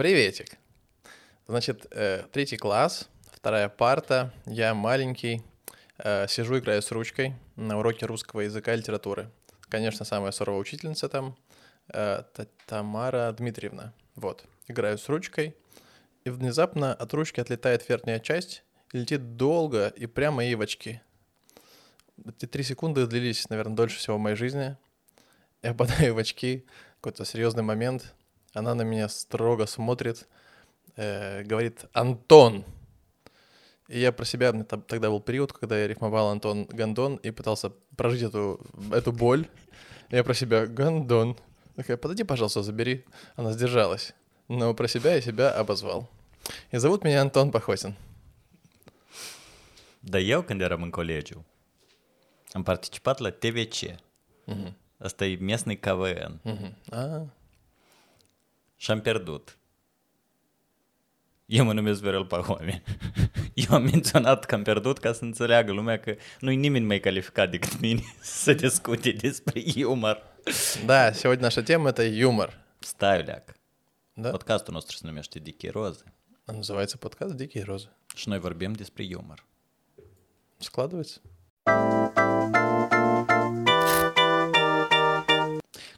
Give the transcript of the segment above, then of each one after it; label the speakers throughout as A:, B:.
A: Приветик. Значит, э, третий класс, вторая парта, я маленький, э, сижу, играю с ручкой на уроке русского языка и литературы. Конечно, самая суровая учительница там, э, Тамара Дмитриевна. Вот, играю с ручкой, и внезапно от ручки отлетает верхняя часть и летит долго и прямо ей в очки. Эти три секунды длились, наверное, дольше всего в моей жизни. Я попадаю в очки, какой-то серьезный момент. Она на меня строго смотрит, э, говорит «Антон!» И я про себя, тогда был период, когда я рифмовал Антон Гандон и пытался прожить эту, эту боль. Я про себя «Гандон». Такая, подойди, пожалуйста, забери. Она сдержалась. Но про себя я себя обозвал. И zovut меня Антон Пахотин.
B: Dar eu, când eram în colegiu, am participat la TVC. Uh-huh. Asta e местный КВН. Uh-huh. Ah. Și am pierdut. Eu mă numesc Viorel Pahome. Eu am menționat că am pierdut ca să înțeleagă lumea că nu-i nimeni mai calificat decât mine să discute despre humor.
A: Да, сегодня наша тема — это юмор.
B: Stai, leac. Da? Podcastul nostru se numește Дикие розы.
A: Называется подкаст «Дикие розы».
B: Și noi vorbim despre юмор.
A: Складывается?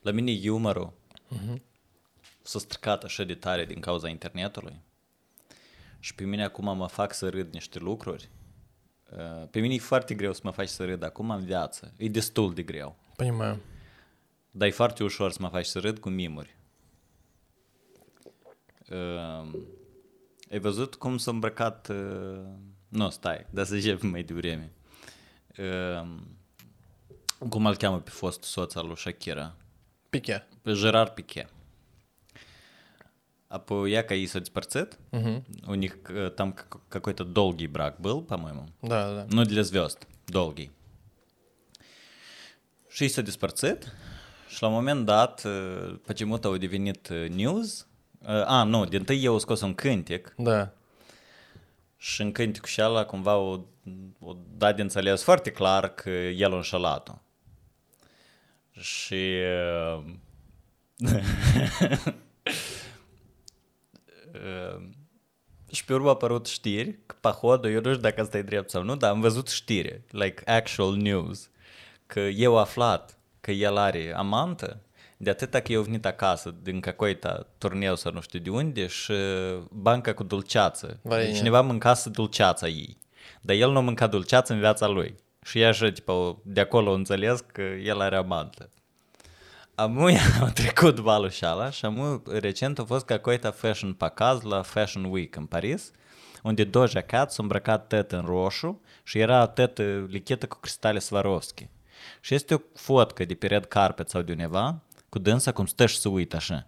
B: La mine humorul uh-huh. s-a stricat așa de tare din cauza internetului și pe mine acum mă fac să râd niște lucruri. Pe mine e foarte greu să mă faci să râd acum în viață. E destul de greu.
A: Понимаю.
B: Dar e foarte ușor să mă faci să râd cu mimuri. Uh, ai văzut cum s-a îmbrăcat... Uh, nu, stai, dar să încep mai devreme. Uh, cum îl cheamă pe fost soț al lui Shakira?
A: Piqué.
B: Pe Gerard Piqué. Apoi ea ca ei s-a despărțit, uh-huh. у них там какой-то долгий брак был, по-моему.
A: Да, да.
B: Ну, для звезд, долгий. Și s-a despărțit și la un moment dat, почему-то au devenit news, a, nu, din tâi eu scos un cântec.
A: Da.
B: Și în cântecul și ala cumva o, o dat de înțeles foarte clar că el a înșelat-o. Și... Ehm, și pe urmă a apărut știri, că pahodă, eu nu știu dacă asta e drept sau nu, dar am văzut știri, like actual news, că eu aflat că el are amantă, de atâta că eu venit acasă din cacoita turneu sau nu știu de unde și banca cu dulceață. Vai, deci Cineva mâncase dulceața ei, dar el nu a mâncat dulceață în viața lui. Și ea așa, tipa, de acolo înțeles că el are amantă. Amu am trecut valul și amu recent a fost ca cacoita Fashion Pacaz la Fashion Week în Paris, unde Doja Cat s-a îmbrăcat tet în roșu și era tet uh, lichetă cu cristale Swarovski. Și este o fotcă de pe Red Carpet sau de undeva, cu dânsa cum stă și se uită așa.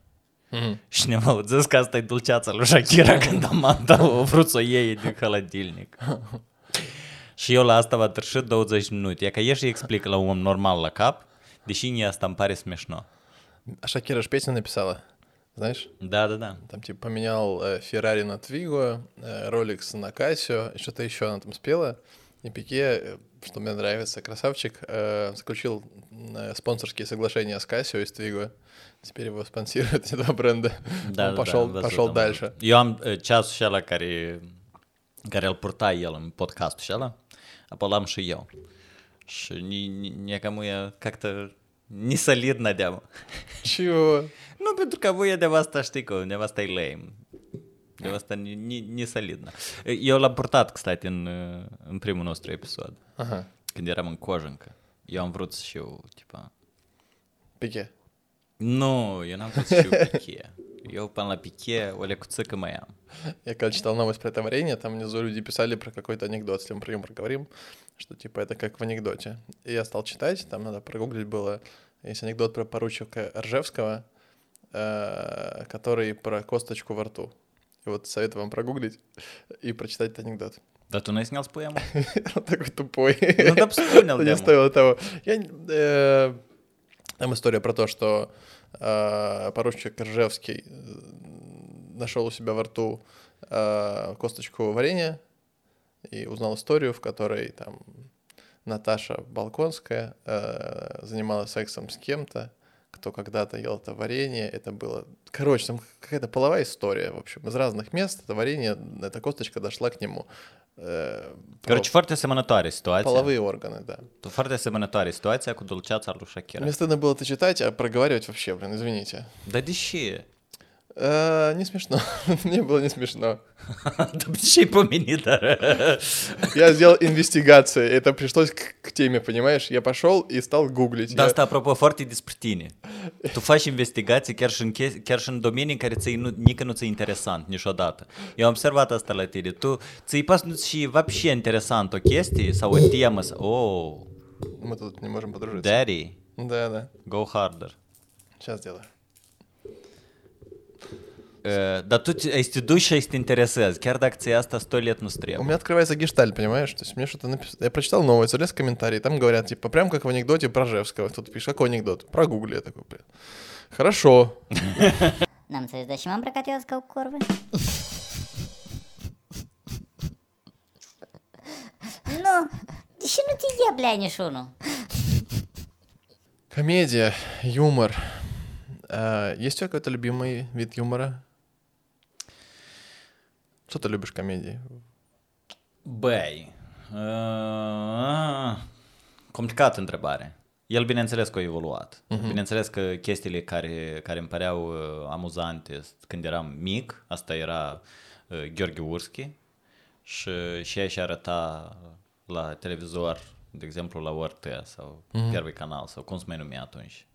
B: Mm-hmm. Și ne-am zis că asta e dulceața lui Shakira când Amanda a vrut să o iei din haladilnic. și eu la asta va târșit 20 minute. Ea că ieși și explică la un om normal la cap, deși asta îmi смешно.
A: Шакира же песню написала, знаешь?
B: Да, да, да.
A: Там типа поменял э, Феррари на Твиго, э, Rolex на Casio, что-то еще она там спела. И Пике, что мне нравится, красавчик, э, заключил э, спонсорские соглашения с Casio и с Twigo. Теперь его спонсируют эти два бренда.
B: Da,
A: Он пошел,
B: da,
A: pошел дальше.
B: Eu am uh, ceasul și care, care îl purta el în podcastul și ăla, apoi l-am și eu. Și никому я как-то не солидно деам.
A: Чего?
B: Ну, pentru că voi de asta știi că nevasta e lame. De asta не, не, не solidно. Eu l-am purtat, кстати, în, în primul nostru episod.
A: Aha.
B: Când eram în Cojancă. Eu am vrut să știu, tipa...
A: Piche.
B: Nu, eu n-am vrut să știu piche. Eu până la пике o lecuțică mai am.
A: Я когда читал новость про это варенье, там внизу люди писали про какой-то анекдот, если мы про юмор говорим, что типа это как в анекдоте. И я стал читать, там надо прогуглить было, есть анекдот про поручика Ржевского, э, который про косточку во рту. И вот советую вам прогуглить и прочитать этот анекдот.
B: Да ты не снял с поэму?
A: Он такой тупой.
B: Ну да вспомнил
A: Не стоило того. Я, э, там история про то, что поручик Ржевский нашел у себя во рту э, косточку варенья и узнал историю, в которой там Наташа Балконская э, занималась сексом с кем-то, кто когда-то ел это варенье. Это было... Короче, там какая-то половая история, в общем. Из разных мест это варенье, эта косточка дошла к нему. Э,
B: Короче, foarte asemănătoare situația.
A: половые органы, да.
B: Foarte asemănătoare situația cu dulceața lui Shakira.
A: Мне стыдно было это читать, а проговаривать вообще, блин, извините.
B: Ce?
A: Э, не смешно. Мне было не смешно.
B: De ce-i pomenit, dar...
A: Я сделал инвестигации, это пришлось к, к теме, понимаешь? Я пошел и стал гуглить.
B: Dar
A: Я-
B: asta, apropo, foarte despre tine. Tu faci investigații chiar și în, ches- chiar și în domenii în care ți nu, nică nu ți interesant niciodată. Eu am observat asta la tine. Tu ți-i pas nu și вообще interesant o chestie sau o temă sau... Oh,
A: Мы тут не можем подружиться.
B: daddy,
A: Да, да.
B: go harder.
A: Сейчас сделаю.
B: Uh, dar tu ți- ai să te și interesezi, chiar dacă ți asta сто лет nu
A: У меня открывается гештальт, понимаешь? То есть мне что-то написано. Я прочитал новость, залез в комментарии, там говорят, типа, прям как в анекдоте про Жевского. Кто-то пишет, какой анекдот? Про Гугли. Я такой, блин. Хорошо.
C: Îmbrăcat eu azi ca o curvă? nu, deși nu te ia blea niciunul.
A: Комедия, юмор. А, есть у тебя какой-то любимый вид юмора? Что ты любишь в комедии?
B: Băi, uh, complicată întrebare. El bineînțeles că a evoluat. Uh-huh. Bineînțeles că chestiile care, care îmi păreau uh, amuzante când eram mic, asta era uh, Gheorghe Urski și, și ea și arăta la televizor, de exemplu la ORT sau uh-huh. Первый canal sau cum se mai numea atunci.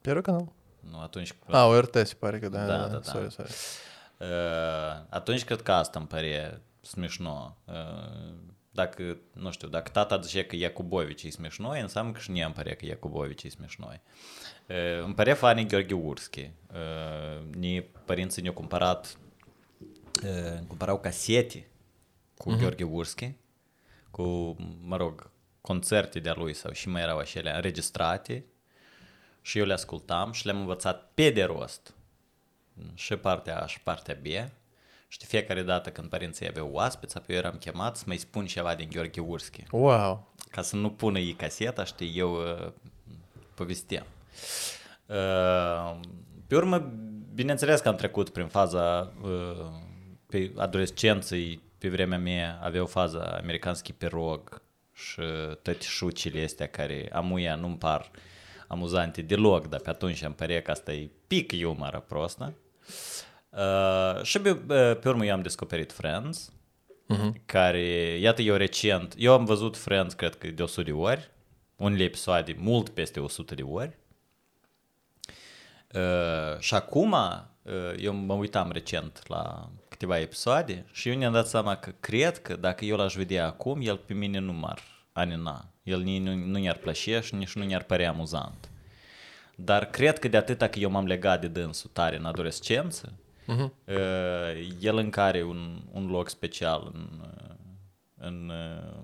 A: Первый канал?
B: Nu, atunci...
A: А, ОРТ, Сипарика, да,
B: Да,
A: да,
B: да,
A: да.
B: да.
A: Sorry, sorry.
B: Uh, atunci cred că asta îmi pare смешно. Uh, dacă, nu știu, dacă tata zice că Iacubovici e смешной, înseamnă că și mie îmi pare că Iacubovici e смешной. Uh, îmi pare funny Gheorghe Urski. Uh, ni părinții ne-au cumpărat uh, cumpărau casete cu uh-huh. Gheorghe Urski, cu, mă rog, concerte de-a lui sau și mai erau acelea înregistrate și eu le ascultam și le-am învățat pe de rost și partea A și partea B și de fiecare dată când părinții aveau oaspeți, eu eram chemat să mai spun ceva din Gheorghe Urski.
A: Wow!
B: Ca să nu pună ei caseta, știi, eu uh, povesteam. Uh, pe urmă, bineînțeles că am trecut prin faza uh, pe adolescenței, pe vremea mea aveau faza americanski pirog și toate șucile astea care amuia nu-mi par amuzante deloc, dar pe atunci îmi părea că asta e pic umoră prostă. Uh, și pe, pe urmă eu am descoperit Friends, care, iată, eu recent, eu am văzut Friends, cred că de 100 de ori, unele episoade mult peste 100 de ori. Uh, și acum, uh, eu mă uitam recent la câteva episoade și eu ne-am dat seama că cred că dacă eu l-aș vedea acum, el pe mine nu m-ar anina. El ni- nu, nu i-ar plăcea și nici nu i-ar părea amuzant. Dar cred că de atâta că eu m-am legat de dânsul tare în adolescență, uh-huh. uh, el încă are un, un loc special în, uh, în, uh,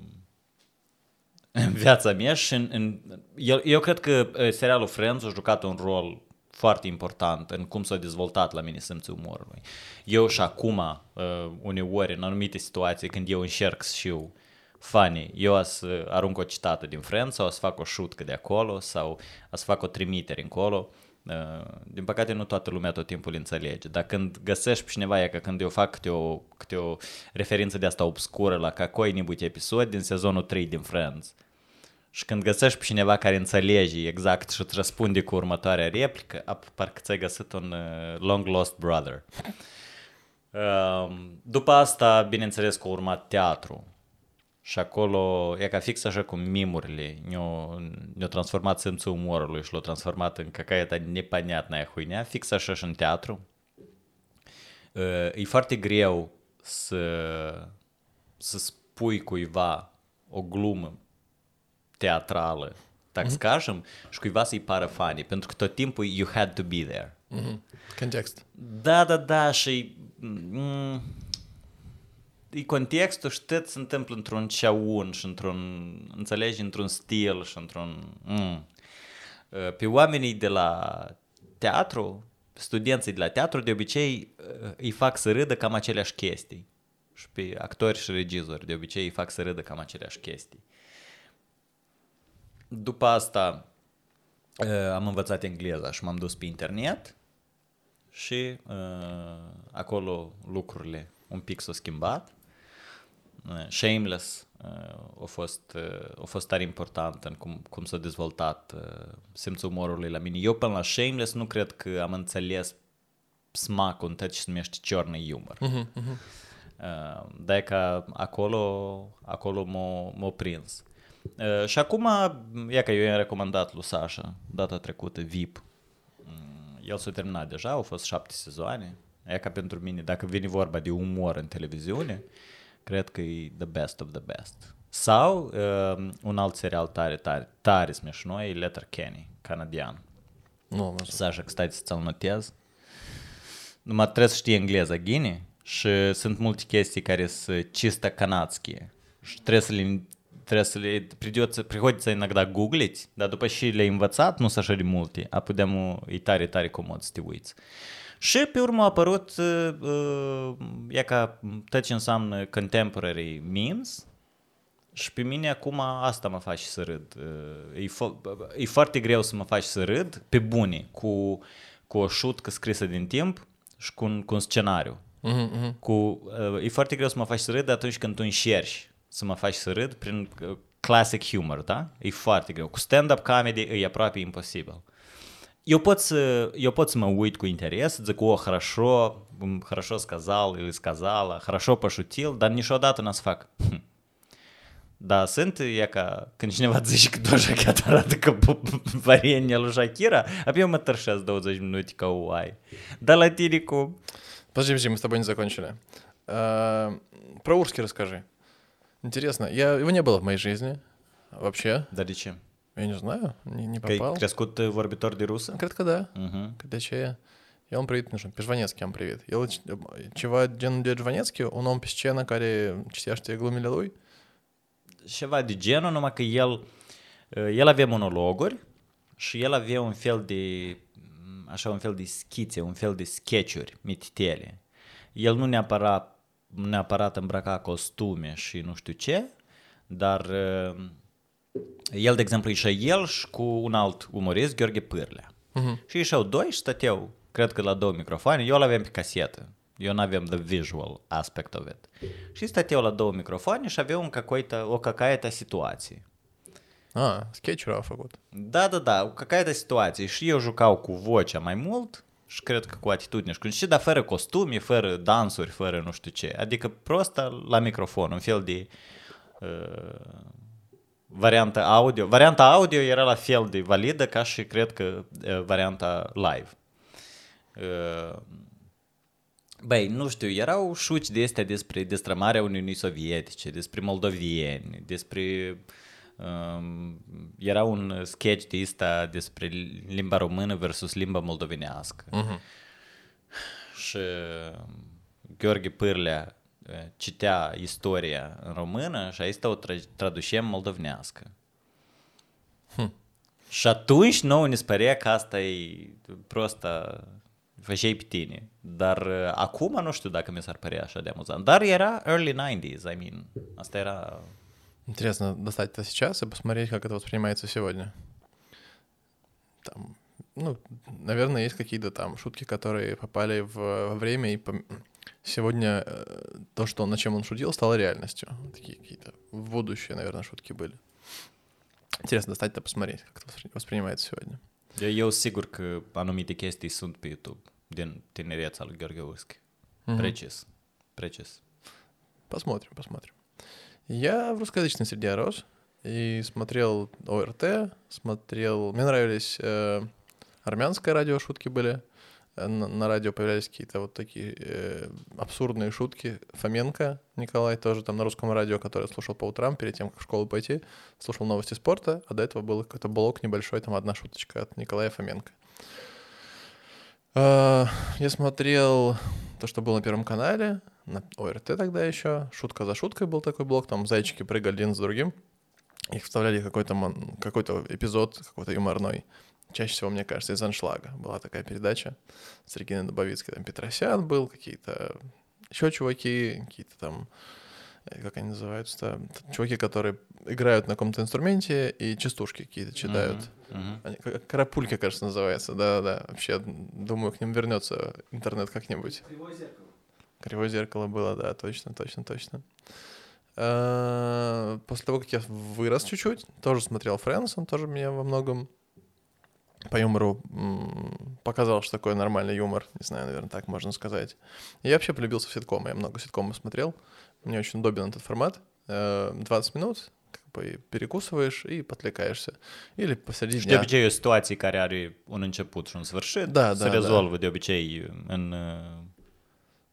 B: în viața mea și în, în, eu, eu cred că uh, serialul Friends a jucat un rol foarte important în cum s-a dezvoltat la mine simțul umorului. Eu și acum, uh, uneori, în anumite situații, când eu încerc să fiu funny, eu o să arunc o citată din Friends sau o să fac o șutcă de acolo sau o să fac o trimitere încolo. Uh, Eh, din păcate nu toată lumea tot timpul înțelege, dar când găsești pe cineva, e că când eu fac câte o, câte o referință de asta obscură la cacoi nibut episod din sezonul 3 din Friends, și când găsești pe cineva care înțelege exact și îți răspunde cu următoarea replică, ap, parcă ți-ai găsit un uh, long lost brother. Uh, după asta, bineînțeles că a urmat teatru. Și acolo, e ca fix așa cum mimurile ne-au, ne-au transformat simțul umorului și l-au transformat în какая-то непонятная хуйня, fix așa și în teatru. Uh, e foarte greu să, să spui cuiva o glumă teatrală, так скажем, și cuiva să-i pară funny, pentru că tot timpul you had to be there.
A: Контекст.
B: Da, da, da, și mm, e contextul și tot se întâmplă într-un ceaun și într-un, înțelegi, într-un stil și într-un... Mm. Pe oamenii de la teatru, studenții de la teatru, de obicei îi fac să râdă cam aceleași chestii. Și pe actori și regizori, de obicei îi fac să râdă cam aceleași chestii. După asta, Uh, am învățat engleza și m-am dus pe internet și uh, acolo lucrurile un pic s-au schimbat. Uh, Shameless uh, a, fost, uh, a fost tare important în cum, cum s-a dezvoltat uh, simțul umorului la mine. Eu până la Shameless nu cred că am înțeles smacul în tot ce se numește ciornă humor.
A: Mhm, mhm.
B: Uh, de că acolo, acolo m-a, m-a prins. Uh, și acum, e că eu i-am recomandat lui Sasha data trecută VIP. Mm, El s-a terminat deja, au fost șapte sezoane. E ca pentru mine, dacă vine vorba de umor în televiziune, cred că e the best of the best. Sau uh, un alt serial tare, tare, tare smișnoi, e Letter Kenny, canadian.
A: Nu am văzut.
B: Sasha, кстати, să-ți notez. Numai trebuie să știi engleza ghini și sunt multe chestii care sunt чисто канадские. Și trebuie să le trebuie să le придется, приходится иногда гуглить, dar după și le-ai învățat, nu sunt așa de multe, a putem, e tare, tare comod să te uiți. și pe urmă a apărut, uh, uh, e ca tot ce înseamnă contemporary memes, și pe mine acum asta mă face să râd. Uh, E, fo- e foarte greu să mă faci să râd pe bune, cu, cu o șutcă scrisă din timp și cu un, cu un scenariu.
A: Mhm, mhm.
B: Cu, uh, e foarte greu să mă faci să râd atunci când tu încerci să mă faci să râd prin uh, classic humor, da? E foarte greu. Cu stand-up comedy e aproape imposibil. Eu pot să, eu pot să mă uit cu interes, zic, o, хорошо, хорошо сказал или сказала, хорошо пошутил, dar niciodată n-am să fac. "Hm." Da, sunt, e ca când cineva zice că doja chiar arată ca varenie lui Shakira, eu mă tărșesc 20 minute ca uai. Dar la tine cum?
A: Подожди, подожди, мы с тобой не закончили. А, Про Урский расскажи. Интересно, я, его не было в моей жизни вообще.
B: De ce?
A: Я не знаю, не, не
B: Că ai
A: попал.
B: crescut uh, vorbitor de rusă?
A: Cred că da.
B: Mhm.
A: Когда че я вам привет нужен. Pe-жванецки am привет. El ceva gen de Jvanetski, un om pe scenă care citește glumele lui.
B: Ceva de genul, numai că el, uh, el avea monologuri și el avea un fel de, m, așa un fel de schițe, un fel de sketchuri mititele. El nu neapărat, nu neapărat îmbrăca costume și nu știu ce, dar uh, el, de exemplu, ieșea el și cu un alt umorist, Gheorghe Pârlea.
A: Mhm.
B: Și ieșeau doi și stăteau, cred că la două microfoane, eu l-aveam pe casetă. Eu nu aveam the visual aspect of it. Și stăteau la două microfoane și aveau un какой-то, o какая-то situație.
A: А, скетчерul a făcut.
B: Da, da, da, какая-то situație. Și eu jucau cu vocea mai mult și cred că cu atitudine și cu și dar fără costume, fără dansuri, fără nu știu ce. Adică prost la microfon, un fel de uh, variantă audio. Varianta audio era la fel de validă ca și cred că uh, varianta live. Uh, Băi, nu știu, erau șuci de astea despre destrămarea Uniunii Sovietice, despre moldovieni, despre... Um, era un sketch de ăsta despre limba română versus limba moldovenească.
A: Mhm.
B: Și Gheorghe Pârlea uh, citea istoria în română și asta o tra- traducem moldovenească. Și atunci nouă ne spărea că asta e prostă, făceai pe tine. Dar uh, acum nu știu dacă mi s-ar părea așa de amuzant. Dar era early 90s, I mean. Asta era...
A: Интересно достать это сейчас и посмотреть, как это воспринимается сегодня. Там, ну, наверное, есть какие-то там шутки, которые попали в во время, и пом- сегодня э, то, что на чем он шутил, стало реальностью. Такие какие-то в будущее, наверное, шутки были. Интересно достать это посмотреть, как это воспри- воспринимается сегодня.
B: Eu, eu sigur că anumite chestii sunt pe YouTube din tinereța lui Gheorghe.
A: Мгм.
B: Precis. Precis.
A: Посмотрим, посмотрим. Я в русскоязычной среде рос и смотрел ОРТ, смотрел... Мне нравились э, армянское радио, шутки были. Э, На, на радио появлялись какие-то вот такие э, абсурдные шутки. Фоменко Николай тоже там на русском радио, который слушал по утрам перед тем, как в школу пойти, слушал новости спорта, а до этого был какой-то блок небольшой, там одна шуточка от Николая Фоменко. А, Я смотрел то, что было на Первом канале, на ОРТ тогда еще. Шутка за шуткой был такой блок, там зайчики прыгали один за другим. Их вставляли какой-то какой-то эпизод, какой-то юморной. Чаще всего, мне кажется, из аншлага была такая передача с Региной Дубовицкой. Там Петросян был, какие-то еще чуваки, какие-то там, э, как они называются, чуваки, которые играют на каком-то инструменте и частушки какие-то читают.
B: Мгм. Мгм.
A: Они, к- Карапульки, кажется, называется. Да-да-да. Вообще, думаю, к ним вернется интернет как-нибудь. Кривое зеркало было, да, точно, точно, точно. Э, После того, как я вырос чуть-чуть, тоже смотрел Friends, он тоже меня во многом по юмору показал, что такое нормальный юмор, не знаю, наверное, так можно сказать. И я вообще полюбился в ситкомы, я много ситкомов смотрел, мне очень удобен этот формат. Э, 20 минут, как бы perекусываешь и подвлекаешься. Или посреди
B: Și de
A: дня.
B: obicei situație care are un început și un sfârșit,
A: Da,
B: se
A: da,
B: rezolvă de obicei în, uh,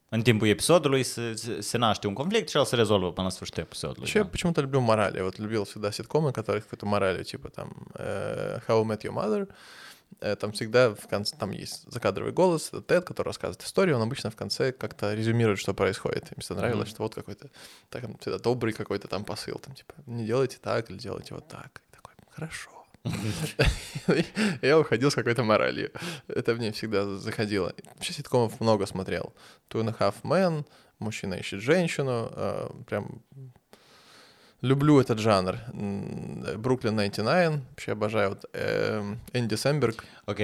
B: în timpul episodului, se, se, naște un conflict și el se rezolvă până la sfârșitul episodului.
A: Я
B: da.
A: почему-то люблю морали. Вот любил всегда ситкомы, которые какой-то морали, типа там э, How I Met Your Mother. Э, Там всегда в конце, там есть закадровый голос, это Тед, который рассказывает историю, он обычно в конце как-то резюмирует, что происходит. Им всегда нравилось,
B: Мгм.
A: что вот какой-то, так, там, всегда добрый какой-то там посыл, там типа, не делайте так или делайте вот так. И такой, хорошо. Я уходил с какой-то моралью. Это мне всегда заходило. Вообще ситкомов много смотрел. Two and a Half Men, Мужчина ищет женщину. э, Прям люблю этот жанр. Бруклин 99. Вообще обожаю. Вот, эм, Энди Сэмберг.
B: Ok,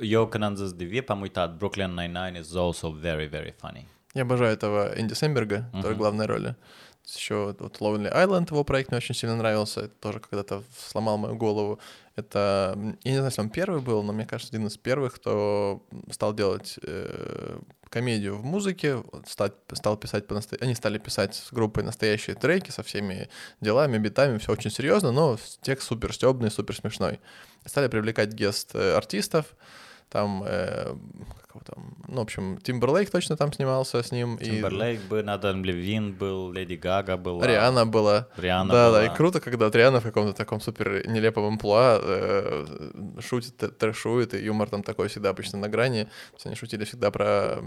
B: eu când am zis de VIP am uitat, Brooklyn Nine-Nine is also very, very funny.
A: Я обожаю этого Энди Сэмберга,
B: Мгм.
A: в главной роли. Еще вот Lonely Island, его проект мне очень сильно нравился. Это тоже когда-то сломал мою голову. Это, я не знаю, если он первый был, но мне кажется, один из первых, кто стал делать э, комедию в музыке, стал, стал писать по Они стали писать с группой настоящие треки со всеми делами, битами, все очень серьезно, но текст супер стебный, супер смешной. Стали привлекать гест э, артистов, там, э, как его там, ну, в общем, Тимберлейк точно там снимался с ним. и
B: Timberlake был, Адам Левин был, Леди Гага была.
A: Риана была.
B: Риана
A: да,
B: была.
A: да, и круто, когда вот Риана в каком-то таком супер нелепом амплуа э, шутит, трэшует, и юмор там такой всегда обычно на грани. То есть они шутили всегда про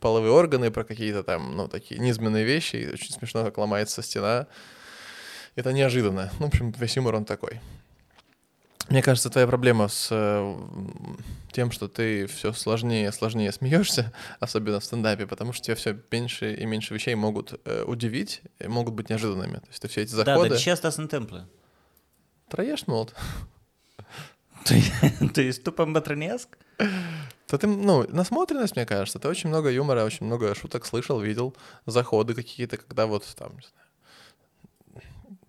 A: половые органы, про какие-то там, ну, такие низменные вещи, и очень смешно, как ломается стена. Это неожиданно. Ну, в общем, весь юмор он такой. Мне кажется, твоя проблема с э, тем, что ты все сложнее и сложнее смеешься, особенно в стендапе, потому что тебя все меньше и меньше вещей могут э, удивить, и могут быть неожиданными. То есть ты все эти заходы...
B: dar ce asta se întâmplă?
A: Троешь, мол.
B: Tu, tu ești tu îmbătrânesc?
A: То ты, ну, насмотренность, мне кажется, ты очень много юмора, очень много шуток слышал, видел, заходы какие-то, когда вот там, не знаю,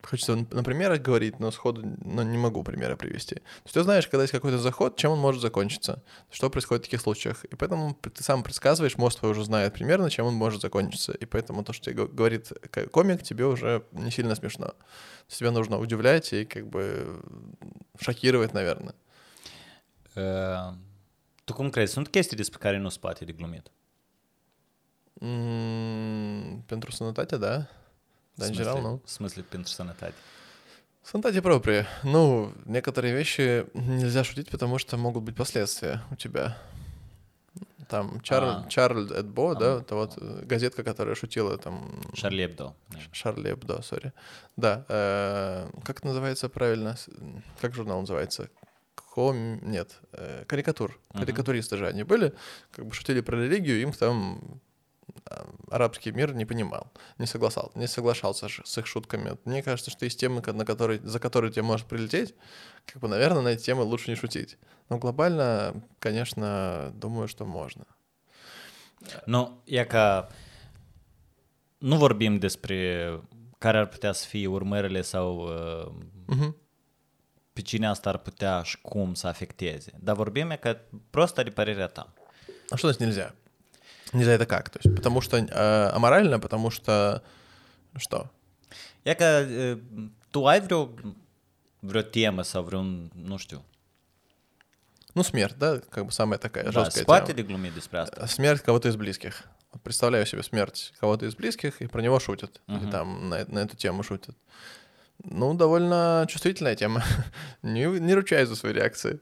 A: хочется на примерах говорить, но сходу ну, не могу примера привести. То есть ты знаешь, когда есть какой-то заход, чем он может закончиться, что происходит в таких случаях. И поэтому ты сам предсказываешь, мозг твой уже знает примерно, чем он может закончиться. И поэтому то, что тебе го- говорит комик, тебе уже не сильно смешно. Тебя нужно удивлять и как бы шокировать, наверное.
B: Tu cum crezi? Sunt chestii despre care nu spate de glumit.
A: Pentru sănătate, da? Да,
B: В смысле-
A: nu?
B: В смысле sănătate.
A: Сантати проприя. Ну, некоторые вещи нельзя шутить, потому что могут быть последствия у тебя. Там Чарль,
B: А.
A: Чарль Эдбо, да,
B: А.
A: это вот э, газетка, которая шутила там...
B: Hebdo. da.
A: Шарли Эбдо, сори. Да, э, как называется правильно? Как журнал называется? Ком... Нет, э, карикатур. Карикатуристы же они были, как бы шутили про религию, им там а, арабский мир не понимал, не соглашал, не соглашался с их шутками. Мне кажется, что есть темы, на которые, за которые тебе может прилететь, как бы, наверное, на эти темы лучше не шутить. Но глобально, конечно, думаю, что можно.
B: E ca... Nu vorbim despre care ar putea să fie urmările sau uh,
A: Мгм.
B: pe cine asta ar putea și cum să afecteze. Dar vorbim că prosta de părerea ta.
A: А что значит нельзя? Нельзя это как? То есть, потому что э, аморально, потому что что?
B: E că uh, tu ai vreo, vreo temă sau vreun, nu știu,
A: Ну, смерть, да, как бы самая такая
B: da,
A: жесткая
B: spate
A: тема.
B: de glumit despre asta.
A: Смерть кого-то из близких. Вот представляю себе смерть кого-то из близких, и про него шутят. Или
B: Мгм.
A: там на, на эту тему шутят. Ну, довольно чувствительная тема. не, не ручаюсь за свои реакции.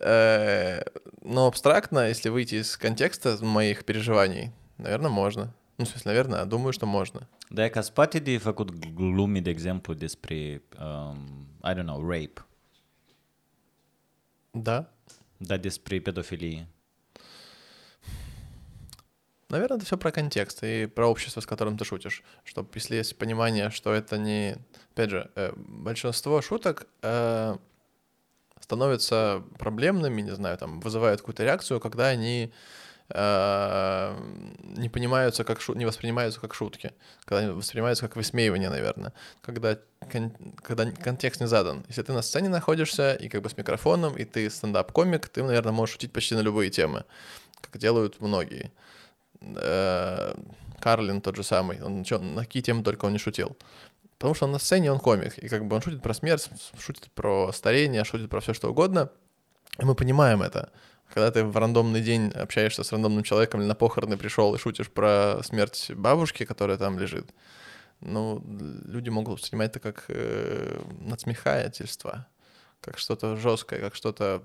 A: Э, Но абстрактно, если выйти из контекста моих переживаний, наверное, можно. Ну, смысле, наверное, а думаю, что можно.
B: Ca spate de făcut glumi, de exemplu, despre, um, I don't know, rape,
A: Да,
B: dar despre pedofilie.
A: Наверное, это все про контекст и про общество, с которым ты шутишь. Чтобы, если есть понимание, что это не... Опять же, э, большинство шуток э, становятся проблемными, не знаю, там, вызывают какую-то реакцию, когда они э, не понимаются, как шу... не воспринимаются как шутки, когда они воспринимаются как высмеивание, наверное, когда, кон... когда контекст не задан. Если ты на сцене находишься и как бы с микрофоном, и ты стендап-комик, ты, наверное, можешь шутить почти на любые темы, как делают многие. Э, Карлин тот же самый, он чё, на какие темы только он не шутил. Потому что он на сцене, он комик, и как бы он шутит про смерть, шутит про старение, шутит про все что угодно, и мы понимаем это. Когда ты в рандомный день общаешься с рандомным человеком или на похороны пришел и шутишь про смерть бабушки, которая там лежит, ну, люди могут воспринимать это как э, надсмехательство, как что-то жесткое, как что-то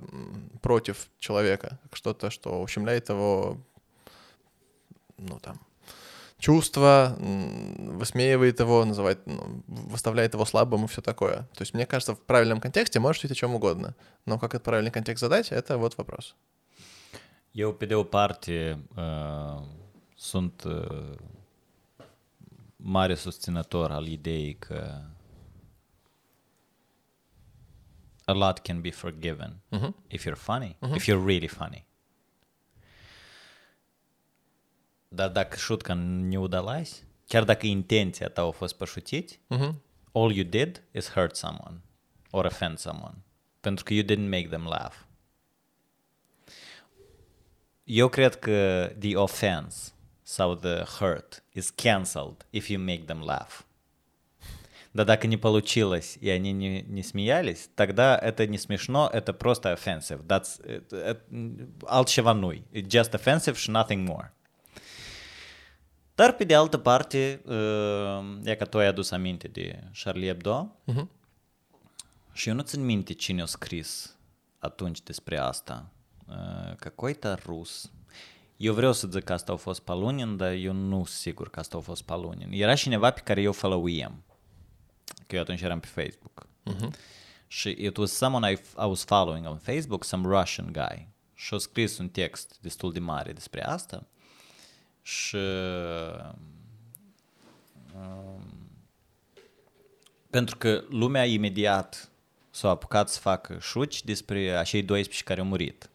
A: против человека, как что-то, что ущемляет его, ну, там, чувства, высмеивает его, называет, ну, выставляет его слабым и все такое. То есть, мне кажется, в правильном контексте можешь говорить о чем угодно. Но как этот правильный контекст задать, это вот вопрос.
B: Eu, pe de o parte, uh, sunt uh, mare susținător al ideii că a lot can be forgiven
A: Mhm.
B: if you're funny, if you're really funny. Dar dacă șutca не удалась, chiar dacă intenția ta a fost pășutit,
A: Мгм.
B: all you did is hurt someone or offend someone. Pentru că you didn't make them laugh. Eu cred că the offense sau the hurt is cancelled if you make them laugh. Да dacă не получилось, и они не, не смеялись, тогда это не смешно, это просто offensive. That's, это, это, altceva nu just offensive și nothing more. Dar pe de altă parte, uh, e că tu ai adus aminte de Charlie Hebdo
A: uh-huh.
B: și eu nu țin minte cine a scris atunci despre asta. Uh, că coita rus. Eu vreau să zic că asta a fost Palunin, dar eu nu sigur că asta a fost Palunin. Era cineva pe care eu fălăuiem. Că eu atunci eram pe Facebook.
A: Uh-huh.
B: Și it was someone I, I was following on Facebook, some Russian guy. Și a scris un text destul de mare despre asta. Și um, pentru că lumea imediat s-a apucat să facă șuci despre acei 12 care au murit.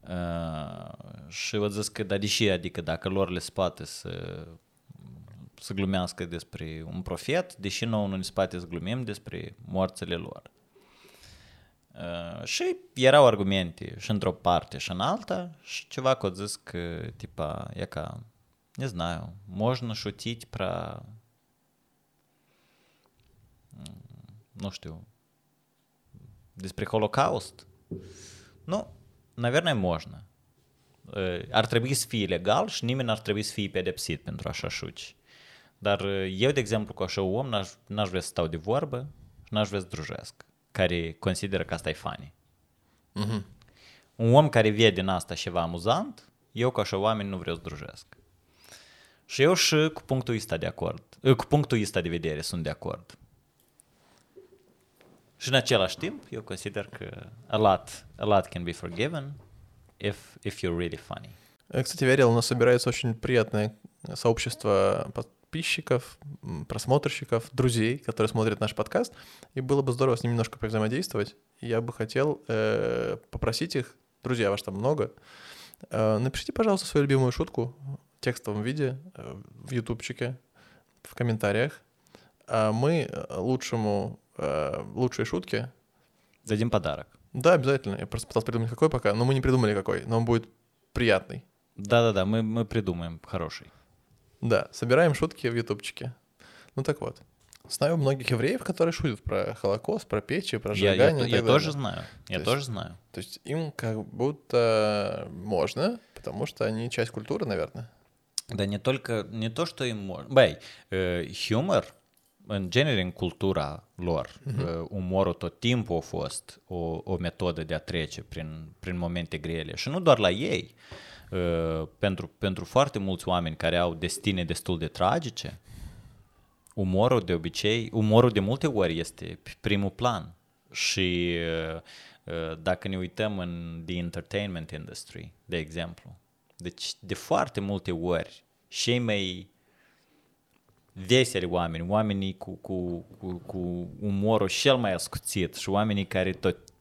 B: Uh, și vă zis că, dar deși, adică dacă lor le se poate să, să glumească despre un profet, deși nouă nu ne se poate să glumim despre morțile lor. Uh, și erau argumente și într-o parte și în alta și ceva că zis că, tipa, e ca, не знаю, можно шутить про, м, nu știu, despre Holocaust? Nu, naверное, можно. Uh, Ar trebui să fie legal și nimeni n-ar trebui să fie pedepsit pentru așa șuci. Dar uh, eu, de exemplu, cu așa om, n-aș, n-aș vrea să stau de vorbă și n-aș vrea să drujesc, care consideră că asta e funny.
A: Mhm.
B: Un om care vede din asta ceva amuzant, eu ca așa oameni nu vreau să drujesc. Și eu și cu punctul ăsta de acord, eh, cu punctul ăsta de vedere sunt de acord. Și în același timp, eu consider că a lot, a lot can be forgiven if, if you're really funny.
A: Я, Кстати, верил, у нас собирается очень приятное сообщество подписчиков, просмотрщиков, друзей, которые смотрят наш подкаст, и было бы здорово с ними немножко повзаимодействовать. Я бы хотел э, попросить их, друзья, ваш там много, э, напишите, пожалуйста, свою любимую шутку в текстовом виде э, в ютубчике, в комментариях. А мы э, лучшему, э, лучшей шутки
B: Дадим подарок.
A: да, обязательно. Я просто пытался придумать какой пока, но мы не придумали какой, но он будет приятный.
B: Да-да-да, мы, мы придумаем хороший.
A: Да, собираем шутки в ютубчике. Ну так вот. Знаю многих евреев, которые шутят про Холокост, про печи, про
B: Я, я,
A: сжигание. и
B: я
A: так
B: тоже знаю. Я
A: То
B: тоже
A: есть-
B: знаю.
A: То есть им как будто можно, потому что они часть культуры, наверное.
B: Dar не только, не то, что им можно. Băi, uh, humor, în genere în cultura lor, uh, umorul tot timpul a fost o, o metodă de a trece prin, prin momente grele. Și nu doar la ei. Uh, pentru, pentru foarte mulți oameni care au destine destul de tragice, umorul de obicei, umorul de multe ori este pe primul plan. Și uh, uh, dacă ne uităm în the entertainment industry, de exemplu, deci de foarte multe ori cei mai veseli oameni, oamenii cu, cu, cu, cu umorul cel mai ascuțit și oamenii care tot sunt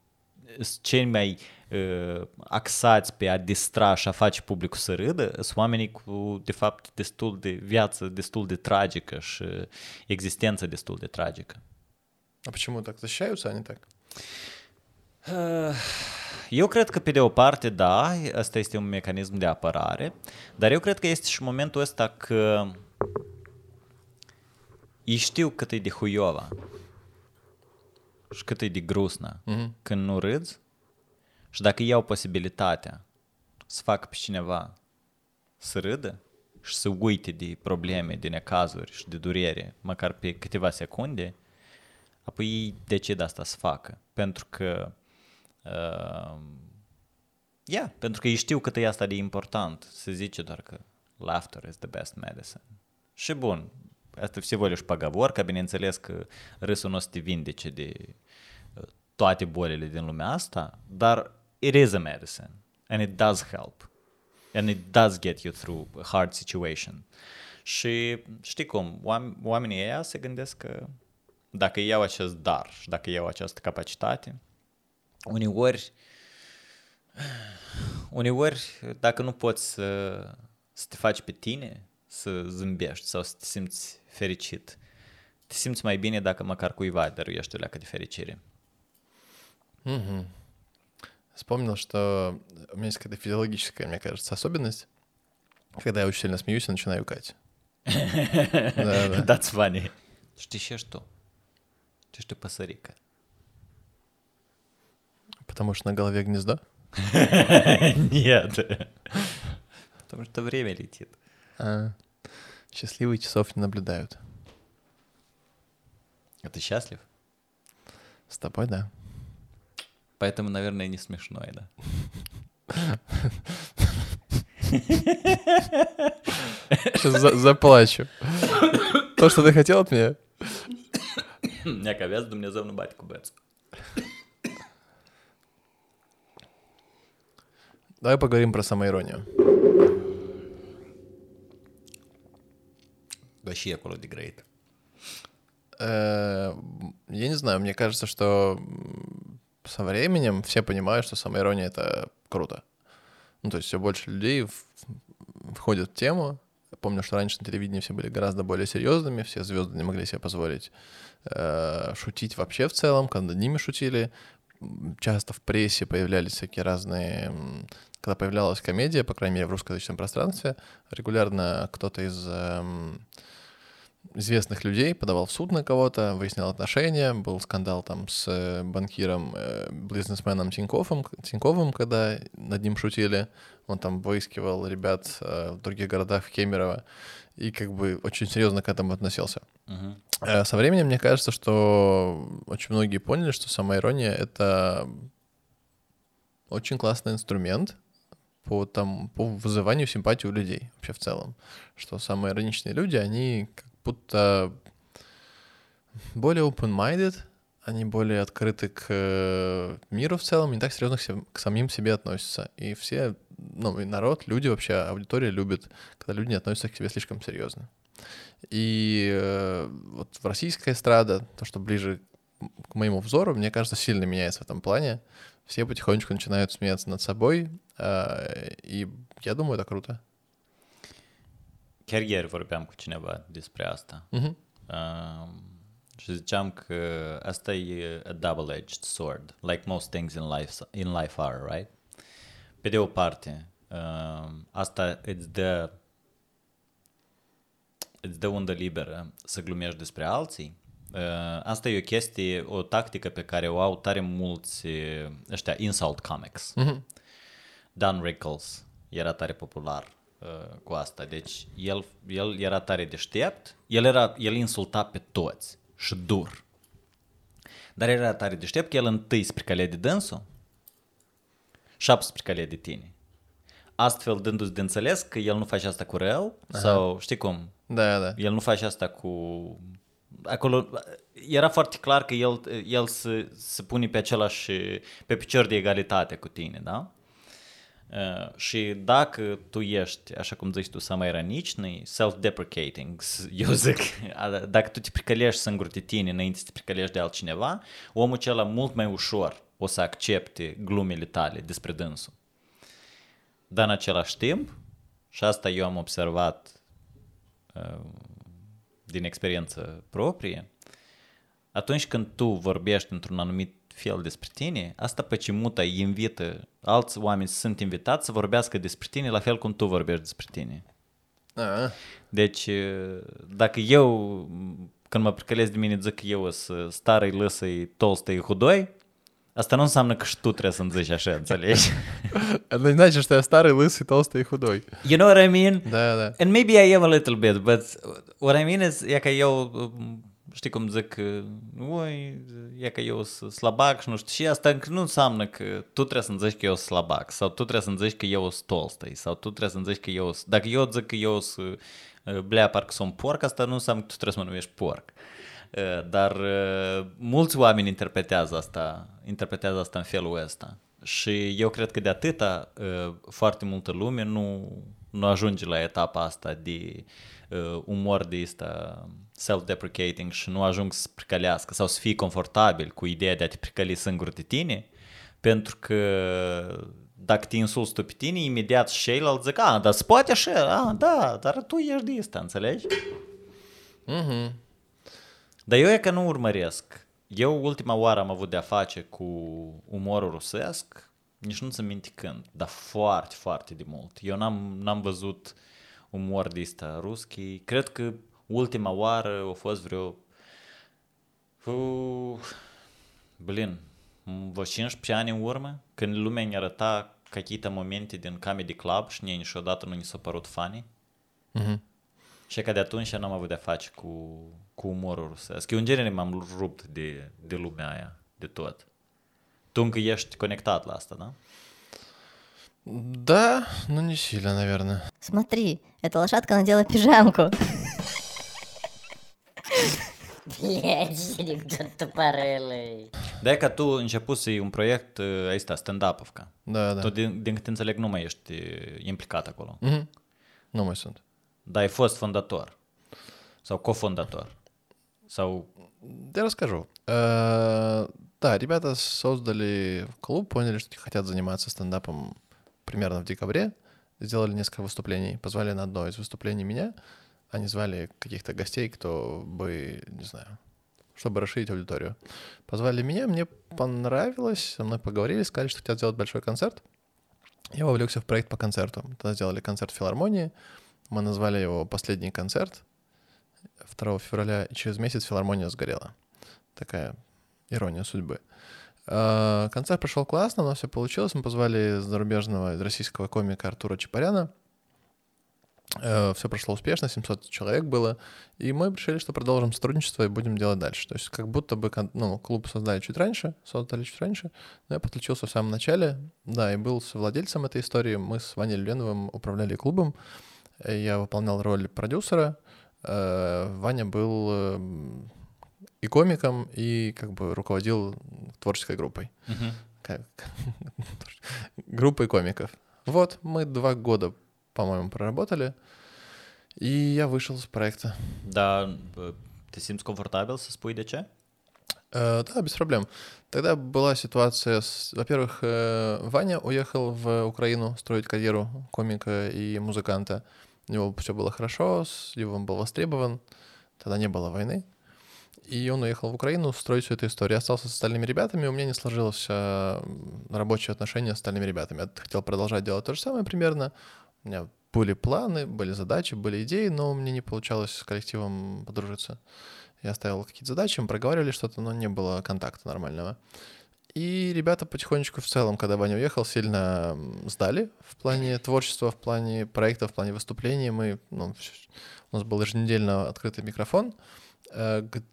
B: cei mai uh, axați pe a distra și a face publicul să râdă, sunt oamenii cu, de fapt, destul de viață destul de tragică și existență destul de tragică.
A: А почему так? Защищаются они так?
B: Eu cred că, pe de o parte, da, ăsta este un mecanism de apărare, dar eu cred că este și momentul ăsta că ei știu cât e de huiova și cât e de grusnă mm-hmm. când nu râzi și dacă iau posibilitatea să facă pe cineva să râdă și să uite de probleme, de necazuri și de durere, măcar pe câteva secunde, apoi ei decid asta să facă. Pentru că uh, yeah, pentru că ei știu cât e asta de important. Se zice doar că laughter is the best medicine. Și bun, asta всего лишь поговорка, bineînțeles că râsul nu o să te vindece de uh, toate bolile din lumea asta, dar it is a medicine and it does help and it does get you through a hard situation. Și știi cum, oamenii ăia se gândesc că dacă iau acest dar și dacă iau această capacitate, uneori, uneori, dacă nu poți să, să te faci pe tine, să zâmbești sau să te simți fericit, te simți mai bine dacă măcar cuiva dăruiești o leacă de fericire.
A: Угу. Вспомнил, что у меня есть какая-то физиологическая, мне кажется, особенность. Когда я очень сильно смеюсь, я начинаю икать.
B: Да, да. That's funny. Știi și что? Ты что, пасарика?
A: Потому что на голове гнездо?
B: Нет. Потому что время летит.
A: А, счастливые часов не наблюдают.
B: А ты счастлив?
A: С тобой, да.
B: Поэтому, наверное, не смешной, да?
A: Сейчас за заплачу. То, что ты хотел от меня?
B: Aveați Dumnezeu nu bate cu băț.
A: Давай поговорим про самоиронию.
B: Да și acolo de.
A: Э, Я не знаю, мне кажется, что со временем все понимают, что самоирония — это круто. Ну, то есть все больше людей входят в тему. Я помню, что раньше на телевидении все были гораздо более серьезными, все звезды не могли себе позволить э, шутить вообще в целом, когда ними шутили. Часто в прессе появлялись всякие разные... Когда появлялась комедия, по крайней мере, в русскоязычном пространстве, регулярно кто-то из эм, известных людей подавал в суд на кого-то, выяснял отношения, был скандал там с э, банкиром, э, бизнесменом Тиньковым, Тиньковым, когда над ним шутили, он там выискивал ребят э, в других городах, в Кемерово, и как бы очень серьезно к этому относился. Э, Со временем мне кажется, что очень многие поняли, что самоирония — это очень классный инструмент по, там, по вызыванию симпатии у людей вообще в целом. Что самоироничные люди, они как будто более open-minded, они более открыты к э, миру в целом, не так серьезно к, самим себе относятся. И все, ну, и народ, люди вообще, аудитория любит, когда люди не относятся к себе слишком серьезно. И э, вот в российская эстрада, то, что ближе к моему взору, мне кажется, сильно меняется в этом плане. Все потихонечку начинают смеяться над собой, э, и я думаю, это круто.
B: chiar ieri vorbeam cu cineva despre asta.
A: Uh-huh.
B: Uh, și ziceam că asta e a double-edged sword, like most things in life, in life are, right? Pe de o parte, uh, asta îți dă îți dă undă liberă să glumești despre alții. Uh, asta e o chestie, o tactică pe care o au tare mulți uh, ăștia insult comics.
A: Mm-hmm.
B: Dan Rickles era tare popular Uh, cu asta. Deci el, el era tare deștept, el, era, el insulta pe toți și dur. Dar era tare deștept că el întâi spre de dânsul și apoi spre de tine. Astfel dându-ți de înțeles că el nu face asta cu rău Aha. sau știi cum?
A: Da, da.
B: El nu face asta cu... Acolo era foarte clar că el, el se, se pune pe același, pe picior de egalitate cu tine, da? Uh, și dacă tu ești, așa cum zici tu, samaranični, self-deprecating, s- eu zic, a- dacă tu te pricălești singur de tine înainte să te pricălești de altcineva, omul acela mult mai ușor o să accepte glumele tale despre dânsul. Dar în același timp, și asta eu am observat uh, din experiență proprie, atunci când tu vorbești într-un anumit fel despre tine, asta pe ce mută îi invită alți oameni sunt invitați să vorbească despre tine la fel cum tu vorbești despre tine.
A: А,
B: Deci, dacă eu, când mă pricălesc de mine, zic că eu sunt stară, lăsă, tolstă, hudoi, asta nu înseamnă că și tu trebuie să-mi zici așa, înțelegi?
A: Это не значит, что я старый, лысый, толстый и худой.
B: You know what I mean?
A: Да, да.
B: And maybe I am a little bit, but what I mean is, e ca eu, știi cum zic, ui, e ca eu sunt slabac și nu știu, și asta încă nu înseamnă că tu trebuie să-mi zici că eu sunt slabac, sau tu trebuie să-mi zici că eu sunt tolstăi, sau tu trebuie să-mi zici că eu sunt... Dacă eu zic că eu sunt, uh, blea, parcă sunt porc, asta nu înseamnă că tu trebuie să mă numești porc. Uh, Dar uh, mulți oameni interpretează asta, interpretează asta în felul ăsta. Și eu cred că de atâta uh, foarte multă lume nu, nu ajunge la etapa asta de uh, umor de asta self-deprecating și nu ajung să pricălească sau să fie confortabil cu ideea de a te pricăli singur de tine, pentru că dacă te insulți tu pe tine, imediat și ceilalți zic, a, dar se poate așa, a, da, dar tu ești de asta, înțelegi?
A: Mm-hmm.
B: Dar eu e că nu urmăresc. Eu ultima oară am avut de-a face cu umorul rusesc, nici nu ți minte când, dar foarte, foarte de mult. Eu n-am, n-am văzut umor de ăsta ruschi. Cred că ultima oară a fost vreo... Uh, blin, vreo 15 ani în urmă, când lumea ne arăta какие-то momente din Comedy Club și nici niciodată nu ni s-a părut funny.
A: Мгм.
B: Și că de atunci n-am avut de-a face cu, cu umorul rusesc. Eu în genere m-am rupt de, de lumea aia, de tot. Tu încă ești conectat la asta, da?
A: Да, но не сильно, наверное.
C: Смотри, эта лошадка надела пижамку.
D: Блядь, анекдот тупорылый.
B: De că tu început să un proiect uh, ăsta, stand-up-овка.
A: Да, да.
B: Tu, din, din câte înțeleg, nu mai ești uh, implicat acolo.
A: Мгм. Ну, мой сын.
B: Dar ai fost fondator. Sau cofondator. Sau...
A: Я расскажу. Э, Да, ребята создали клуб, поняли, что хотят заниматься стендапом примерно в декабре. Сделали несколько выступлений. Позвали на одно из выступлений меня. Они звали каких-то гостей, кто бы, не знаю, чтобы расширить аудиторию. Позвали меня, мне понравилось, со мной поговорили, сказали, что хотят сделать большой концерт. Я вовлекся в проект по концерту. Тогда сделали концерт в филармонии. Мы назвали его «Последний концерт». 2 февраля, через месяц филармония сгорела. Такая ирония судьбы. А, Концерт прошел классно, у нас все получилось. Мы позвали зарубежного, российского комика Артура Чапаряна. Все прошло успешно, 700 человек было. И мы решили, что продолжим сотрудничество и будем делать дальше. То есть как будто бы ну, клуб создали чуть раньше, создали чуть раньше, но я подключился в самом начале, да, и был совладельцем этой истории. Мы с Ваней Леновым управляли клубом. Э, Я выполнял роль продюсера. Э, Ваня был эм, и комиком, и как бы руководил творческой группой.
B: Мгм.
A: Как- Группой комиков. Вот, мы два года, по-моему, проработали, и я вышел с проекта.
B: Simți confortabil să spui de ce?
A: Э, Да, без проблем. Тогда была ситуация, с... во-первых, э, Ваня уехал в Украину строить карьеру комика и музыканта. У него все было хорошо, с- его он был востребован, тогда не было войны. И он уехал в Украину строить всю эту историю. Я остался с остальными ребятами, у меня не сложилось э, рабочие отношения с остальными ребятами. Я хотел продолжать делать то же самое примерно. У меня были планы, были задачи, были идеи, но мне не получалось с коллективом подружиться. Я ставил какие-то задачи, мы проговаривали что-то, но не было контакта нормального. И ребята потихонечку в целом, когда Ваня уехал, сильно сдали в плане творчества, в плане проектов, в плане выступлений. Мы, ну, у нас был еженедельно открытый микрофон,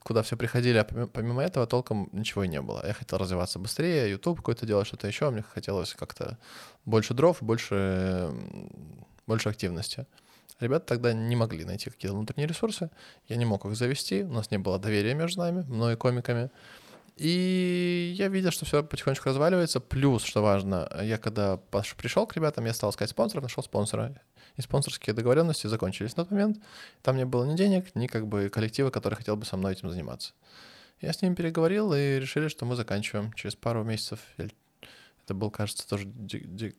A: куда все приходили, а помимо, этого толком ничего и не было. Я хотел развиваться быстрее, YouTube какой-то делать, что-то еще. Мне хотелось как-то больше дров, больше, больше активности. Ребята тогда не могли найти какие-то внутренние ресурсы. Я не мог их завести, у нас не было доверия между нами, мной и комиками. И я видел, что все потихонечку разваливается. Плюс, что важно, я когда пришел к ребятам, я стал искать спонсоров, нашел спонсора. И спонсорские договоренности закончились на тот момент. Там не было ни денег, ни как бы коллектива, который хотел бы со мной этим заниматься. Я с ними переговорил и решили, что мы заканчиваем через пару месяцев. Это был, кажется, тоже де-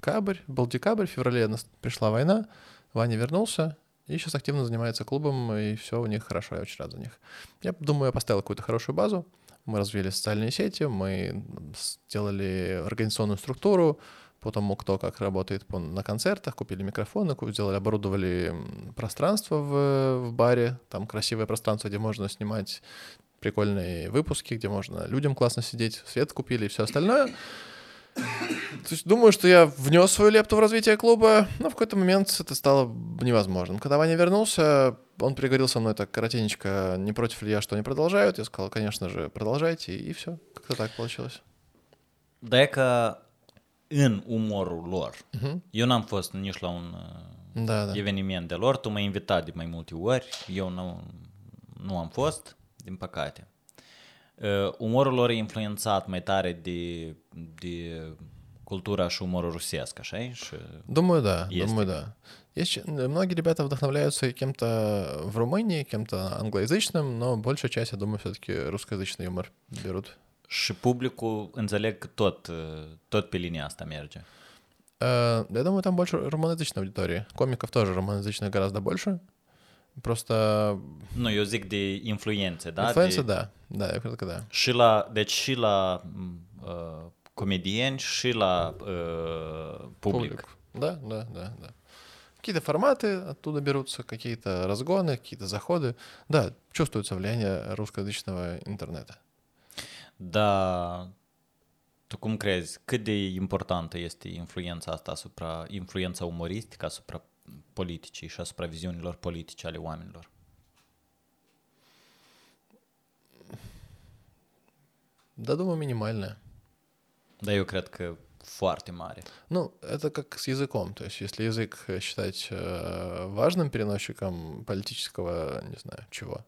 A: декабрь. Был декабрь, в феврале пришла война. Ваня вернулся и сейчас активно занимается клубом, и все у них хорошо, я очень рад за них. Я думаю, я поставил какую-то хорошую базу. Мы развили социальные сети, мы сделали организационную структуру, потом кто как работает по- на концертах, купили микрофоны, сделали, оборудовали пространство в, в баре, там красивое пространство, где можно снимать прикольные выпуски, где можно людям классно сидеть, свет купили и все остальное. То есть думаю, что я внес свою лепту в развитие клуба, но в какой-то момент это стало невозможным. Когда Ваня вернулся, он переговорил со мной так коротенечко, не против ли я, что они продолжают. Я сказал, конечно же, продолжайте, и все. Как-то так получилось.
B: Dacă în umorul lor, eu n-am fost nici la un uh,
A: Да, да.
B: eveniment de lor, tu m-ai invitat de mai multe ori, eu nu, nu am fost, din păcate. Uh, umorul lor e influențat mai tare de, de cultura și umorul rusesc, așa -i? Și
A: Думаю, да.
B: Есть
A: Думаю, да. Есть, ч- многие ребята вдохновляются кем-то в Румынии, кем-то англоязычным, но большая часть, я думаю, все-таки русскоязычный юмор берут.
B: Și publicul înțeleg că tot, tot pe linia asta merge.
A: Я думаю, там больше румыноязычной аудитории. Комиков тоже румыноязычных гораздо больше. Просто
B: Nu, eu zic de influențe, da?
A: инфлюенса,
B: de,
A: да. Да, я cred că da.
B: Și la, deci și la m, uh, comedieni și la uh, public.
A: Да, да, да, да. Какие-то форматы оттуда берутся, какие-то разгоны, какие-то заходы. Да, чувствуется влияние русскоязычного интернета.
B: Dar tu cum crezi, cât de importantă este influența asta asupra, influența umoristică asupra politicii și asupra viziunilor politice ale oamenilor?
A: Да, думаю, минимальная.
B: Dar eu cred că foarte mare.
A: Ну, это как с языком. То есть, если язык э, считать э, важным переносчиком политического, не знаю, чего,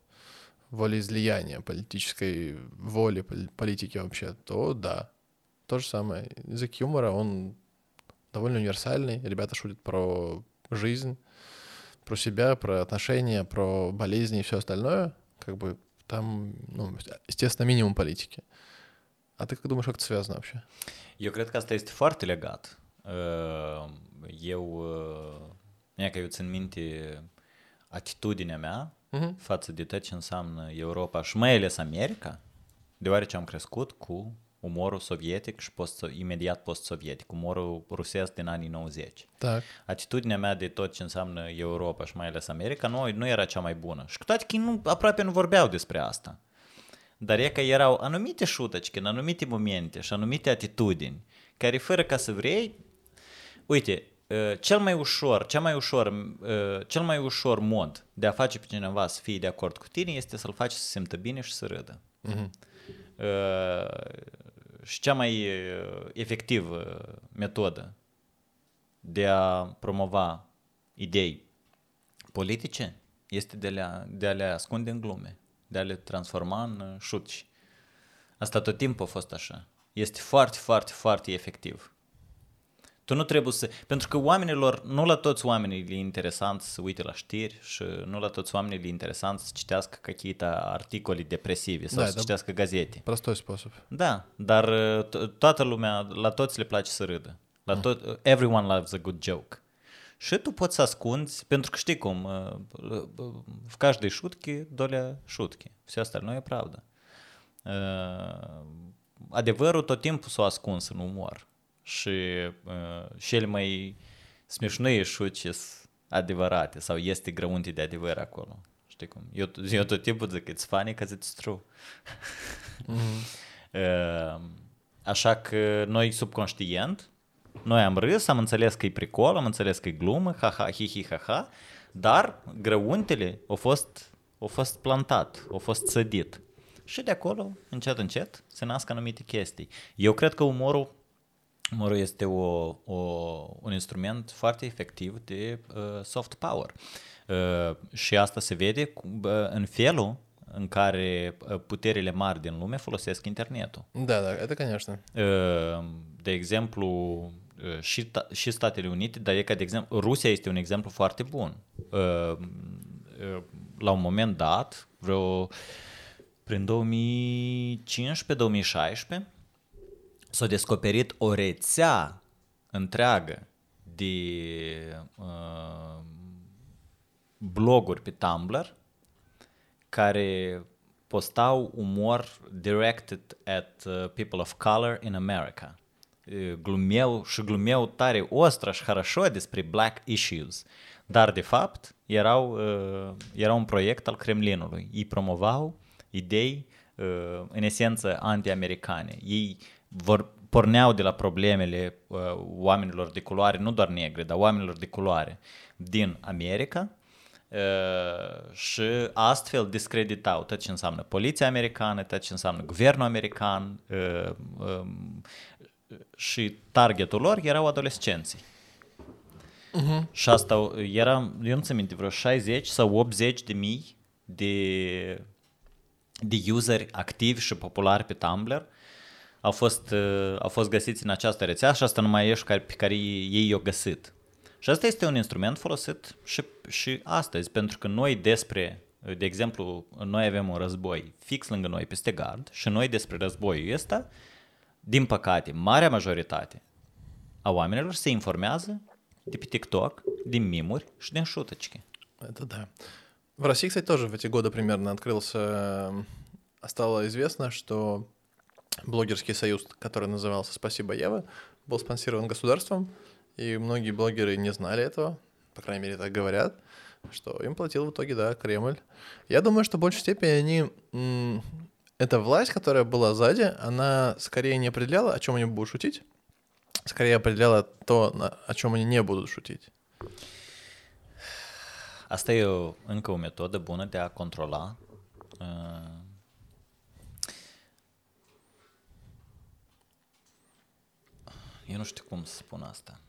A: волеизлияния, политической воли, пол- политики вообще, то да. То же самое. Язык юмора, он довольно универсальный. Ребята шутят про жизнь, про себя, про отношения, про болезни и все остальное. Как бы там, ну, естественно, минимум политики. А ты как думаешь, как это связано вообще?
B: Eu cred că asta este foarte legat. Eu, uh, că eu țin minte atitudinea mea
A: uh-huh.
B: față de tot ce înseamnă Europa și mai ales America, deoarece am crescut cu umorul sovietic și post, imediat post-sovietic, umorul rusesc din anii 90.
A: Da.
B: Atitudinea mea de tot ce înseamnă Europa și mai ales America nu, nu era cea mai bună. Și cu toate că nu, aproape nu vorbeau despre asta. Dar e că erau anumite șutăci, în anumite momente și anumite atitudini, care fără ca să vrei, uite, Ă, cel mai ușor, cel mai ușor, ă, cel mai ușor mod de a face pe cineva să fie de acord cu tine este să-l faci să se simtă bine și să râdă. Mm-hmm. Și cea mai efectivă metodă de a promova idei politice este de a de a le ascunde în glume, de a le transforma în șutci. Asta tot timpul a fost așa. Este foarte, foarte, foarte efectiv Tu nu trebuie să... Pentru că oamenilor, nu la toți oamenii le e interesant să uite la știri și nu la toți oamenii le e interesant să citească какие-то articole depresive sau
A: Da,
B: să
A: da.
B: citească gazete.
A: Простой способ.
B: Da, dar uh, to- toată lumea, la toți le place să râdă. La tot, uh, everyone loves a good joke. Și tu poți să ascunzi, pentru că știi cum, uh, uh, в каждой шутке доля шутки. Все остальное правда. Uh, Adevărul tot timpul s-a ascuns în umor. și uh, cel mai smișnui șuci adevărate sau este grăunte de adevăr acolo. Știi cum? Eu, eu tot timpul zic, it's funny because it's true. mm-hmm. uh, așa că noi subconștient, noi am râs, am înțeles că e pricol, am înțeles că e glumă, ha-ha, hi-hi, ha-ha, dar grăuntele au fost, au fost plantat, au fost sădit. Și de acolo, încet, încet, se nasc anumite chestii. Eu cred că umorul umorul este o, o, un instrument foarte efectiv de uh, soft power. Uh, și asta se vede cu, uh, în felul în care uh, puterile mari din lume folosesc internetul.
A: Да, да, это конечно.
B: Uh, De exemplu, uh, și, ta- și Statele Unite, dar e ca de exemplu, Rusia este un exemplu foarte bun. Uh, uh, La un moment dat, vreo prin 2015-2016, s-a descoperit o rețea întreagă de uh, bloguri pe Tumblr care postau umor directed at uh, people of color in America. Uh, glumeau și glumeau tare ostră și hărășo despre black issues. Dar, de fapt, erau, uh, era un proiect al Kremlinului. Ei promovau idei, uh, în esență, anti-americane. Ei uh, vor, porneau de la problemele uh, oamenilor de culoare, nu doar negre, dar oamenilor de culoare din America uh, și astfel discreditau tot ce înseamnă poliția americană, tot ce înseamnă guvernul american uh, um, și targetul lor erau adolescenții. Uh-huh. Și asta era, eu nu țin minte, vreo 60 sau 80 de mii de, de useri activi și populari pe Tumblr au fost, uh, au fost găsiți în această rețea și asta numai ești care, pe care ei i-au găsit. Și asta este un instrument folosit și, și astăzi, pentru că noi despre, de exemplu, noi avem un război fix lângă noi, peste gard, și noi despre războiul ăsta, din păcate, marea majoritate a oamenilor se informează de pe TikTok, din mimuri și din șutăcichi.
A: Это да. В России, кстати, тоже в эти годы примерно открылся, э, стало известно, что блогерский союз, который назывался «Спасибо, Ева», был спонсирован государством, и многие блогеры не знали этого, по крайней мере, так говорят, что им платил в итоге, да, Кремль. Я думаю, что в большей степени они... Эта власть, которая была сзади, она скорее не определяла, о чем они будут шутить, скорее определяла то, о чем они не будут шутить.
B: Asta e încă o metodă bună Eu nu știu cum să spun asta.